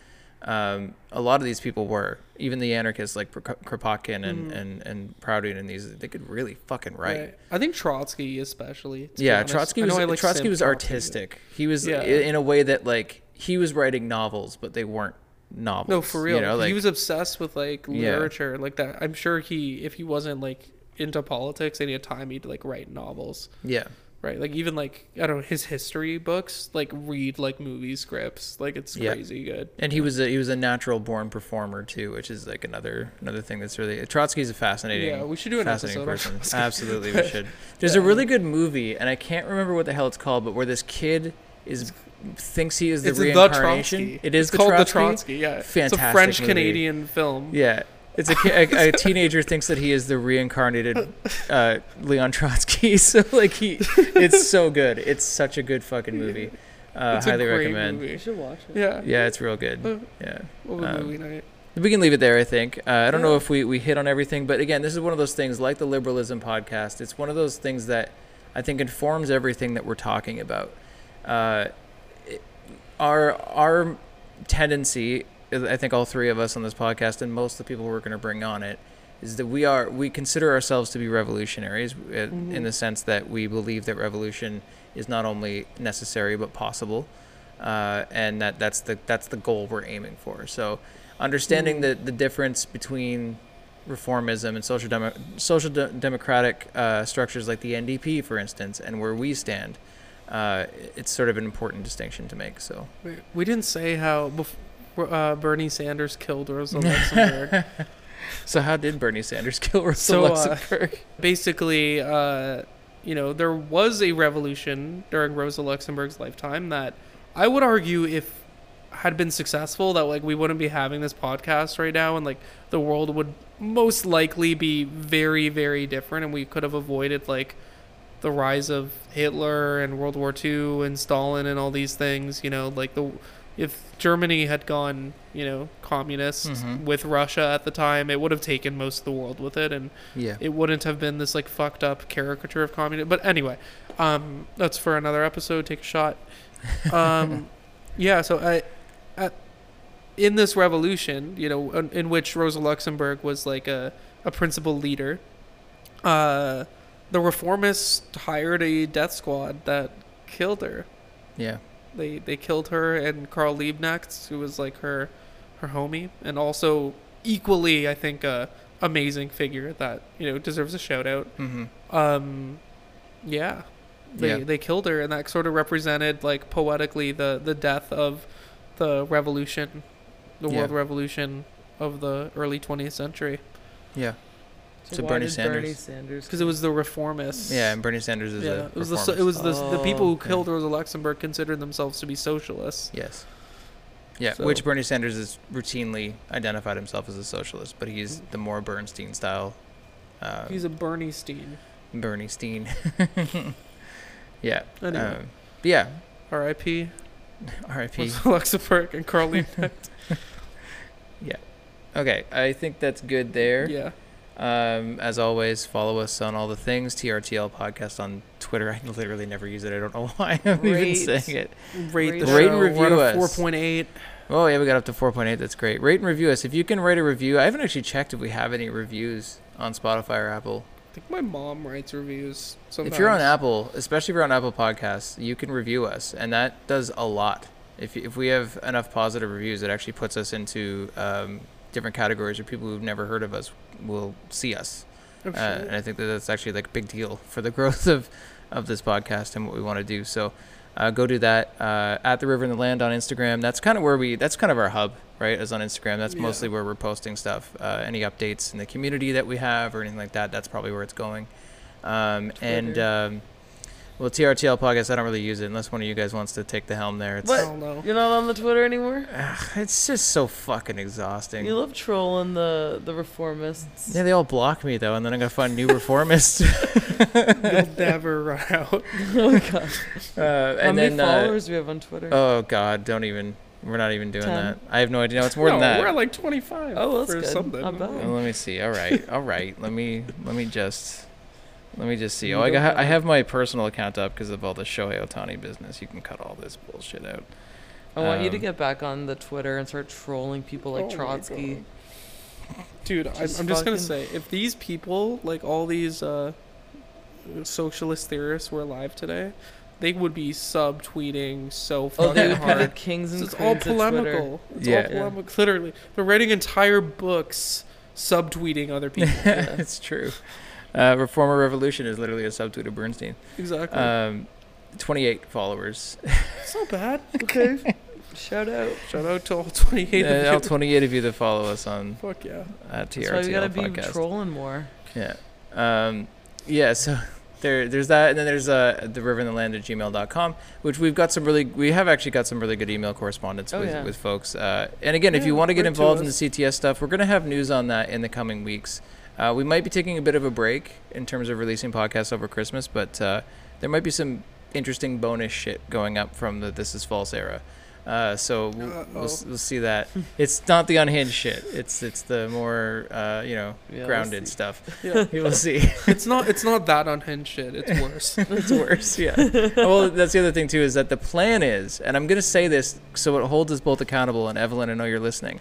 Um, a lot of these people were, even the anarchists like Kropotkin and, and, and Proudhon and these, they could really fucking write. Right. I think Trotsky, especially. Yeah. Trotsky was I, like, Trotsky was Trotsky, artistic. He was Yeah. in a way that like he was writing novels, but they weren't novels. No, for real. You know, like, he was obsessed with like Yeah. literature, like that. I'm sure he, if he wasn't like into politics any time, he'd like write novels, yeah, right? Like even like I don't know his history books, like read like movie scripts, like it's Yeah. crazy good. and he was a he was a natural born performer too, which is like another another thing that's really Trotsky's a fascinating. Yeah, we should do an fascinating person. Absolutely, we should. There's a um, really good movie, and I can't remember what the hell it's called, but where this kid is thinks he is the it's reincarnation. Trotsky. It is it's the called Trotsky. the Trotsky. Yeah, it's a Fantastic French. Canadian film. Yeah. It's a, a, a teenager thinks that he is the reincarnated uh, Leon Trotsky. So like he, it's so good. It's such a good fucking movie. Uh, It's a highly great recommend. movie. You should watch it. Yeah, Yeah, it's real good. Yeah, Um, movie night? we can leave it there. I think. Uh, I don't know if we we hit on everything, but again, this is one of those things like the liberalism podcast. It's one of those things that I think informs everything that we're talking about. Uh, it- our our tendency, I think all three of us on this podcast, and most of the people we're going to bring on it, is that we are we consider ourselves to be revolutionaries uh, in the sense that we believe that revolution is not only necessary but possible, uh, and that that's the that's the goal we're aiming for. So, understanding the the difference between reformism and social demo- social de- democratic uh, structures like the NDP, for instance, and where we stand, uh, it's sort of an important distinction to make. So We, we didn't say how bef- uh, Bernie Sanders killed Rosa Luxemburg. so how did Bernie Sanders kill Rosa So, uh, Luxemburg? Basically, uh, you know, there was a revolution during Rosa Luxemburg's lifetime that I would argue if had been successful that like we wouldn't be having this podcast right now and like the world would most likely be very very different and we could have avoided like the rise of Hitler and World War II and Stalin and all these things you know like the if Germany had gone you know communist Mhm. with Russia at the time it would have taken most of the world with it and Yeah. it wouldn't have been this like fucked up caricature of communism. But anyway, um, that's for another episode. Take a shot. Um, yeah. So I, in this revolution, you know, in, in which Rosa Luxemburg was like a a principal leader, uh, the reformists hired a death squad that killed her. Yeah. They they killed her and Karl Liebknecht, who was like her her homie, and also equally, I think, a amazing figure that you know deserves a shout out. Mm-hmm. Um, yeah, they Yeah. they killed her, and that sort of represented like poetically the the death of the revolution, the Yeah. world revolution of the early 20th century, Yeah. So why Bernie Sanders- Bernie Sanders. because it was the reformists. Yeah, and Bernie Sanders is yeah. a It was the so- it was the the people who Oh, killed Rosa Luxemburg considered themselves to be socialists. Yes. Yeah, So- which Bernie Sanders has routinely identified himself as a socialist, but he's the more Bernstein style. Uh, He's a Bernie Steen. yeah. Anyway. Um, yeah. R.I.P. R.I.P. Luxemburg and Karl Liebknecht. Yeah. Okay, I think that's good there. yeah. Um, as always, follow us on all the things. TRTL podcast on Twitter. I literally never use it. I don't know why I'm even saying it. Rate the Rate show. and We're review at us. 4.8. Oh yeah, we got up to 4.8. That's great. Rate and review us. If you can write a review, I haven't actually checked if we have any reviews on Spotify or Apple. I think my mom writes reviews. Sometimes. If you're on Apple, especially if you're on Apple Podcasts, you can review us, and that does a lot. If if we have enough positive reviews, it actually puts us into um, different categories where people who've never heard of us will see us. Oh, Uh, and I think that that's actually like a big deal for the growth of, of this podcast and what we want to do. So uh, go do that uh, at the river and the land on Instagram. That's kind of where we. That's kind of our hub, right? Is on Instagram. That's Yeah. mostly where we're posting stuff. Uh, any updates in the community that we have or anything like that. That's probably where it's going. Um, and um, well, TRTL podcast. I don't really use it unless one of you guys wants to take the helm there. It's What? I don't know. You're not on the Twitter anymore. Ugh, it's just so fucking exhausting. You love trolling the the reformists. yeah, they all block me though, and then I'm gonna find new reformists. You'll never run out. oh god. uh, How and many then uh, followers do we have on Twitter? Oh God, don't even. We're not even doing Ten. that. I have no idea. No, it's more no, than that. we're at like 25. Oh, that's for good. something. Not bad. Well, let me see. All right, all right. Let me let me just let me just see. Oh, I got I have- have my personal account up because of all the Shohei Ohtani business. You can cut all this bullshit out. I want you to um, get back on the Twitter and start trolling people like Oh Trotsky. God. Dude, I, Just I'm just gonna say, if these people, like all these uh, socialist theorists, were alive today, they would be subtweeting so Oh, fucking they would be the hard. kings and It's all queens of polemical. It's Yeah. all polemical. Literally, they're writing entire books subtweeting other people. Yeah. it's true. Uh, Reform or Revolution is literally a subtweet of Bernstein. exactly. Um, 28 followers. it's not bad. Okay. Shout out. Shout out to all 28 Uh, of all you. 28 of you that follow us on Fuck yeah. uh, That's why we gotta TRTL be podcast. trolling more. Yeah. Um, yeah, so there, there's that, and then there's uh, the river and the land at gmail.com, which we've got some really, we have actually got some really good email correspondence Oh, with, yeah. with folks. Uh, and again, if you want to get write to involved in the. CTS stuff, we're going to have news on that in the coming weeks. Uh, we might be taking a bit of a break in terms of releasing podcasts over Christmas, but uh, there might be some interesting bonus shit going up from the This Is False era. Uh, so we'll, we'll, we'll see that. it's not the unhinged shit. It's it's the more uh, you know Yeah, we'll grounded stuff. Yeah. Will see. it's not. It's not that unhinged shit. It's worse. it's worse. Yeah. well, that's the other thing too is that the plan is, and I'm going to say this so it holds us both accountable. And Evelyn, I know you're listening.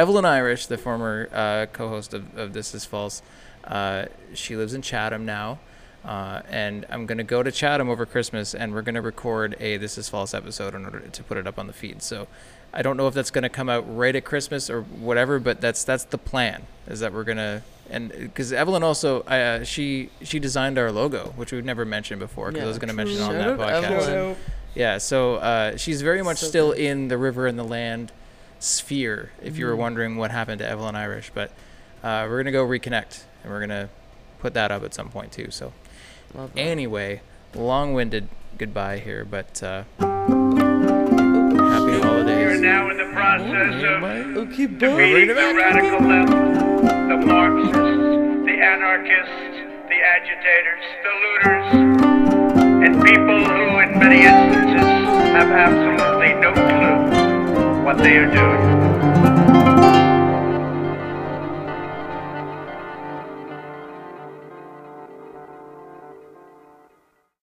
Evelyn Irish, the former uh, co-host of, of This Is False, uh, she lives in Chatham now. Uh, and I'm gonna go to Chatham over Christmas, and we're gonna record a This Is False episode in order to put it up on the feed. So, I don't know if that's gonna come out right at Christmas or whatever, but that's that's the plan. Is that we're gonna and because Evelyn also uh, she she designed our logo, which we've never mentioned before because I was going to mention it on that podcast. Evelyn. Yeah, so uh, she's very much So still good. in the river and the land sphere. If you were Mhm. wondering what happened to Evelyn Irish, but uh, we're gonna go reconnect and we're gonna put that up at some point too. So Love anyway, long-winded goodbye here, but uh, happy We are now in the process of Okay, defeating the radical left, the Marxists, the anarchists, the agitators, the looters, and people who, in many instances, have absolutely no clue what they are doing.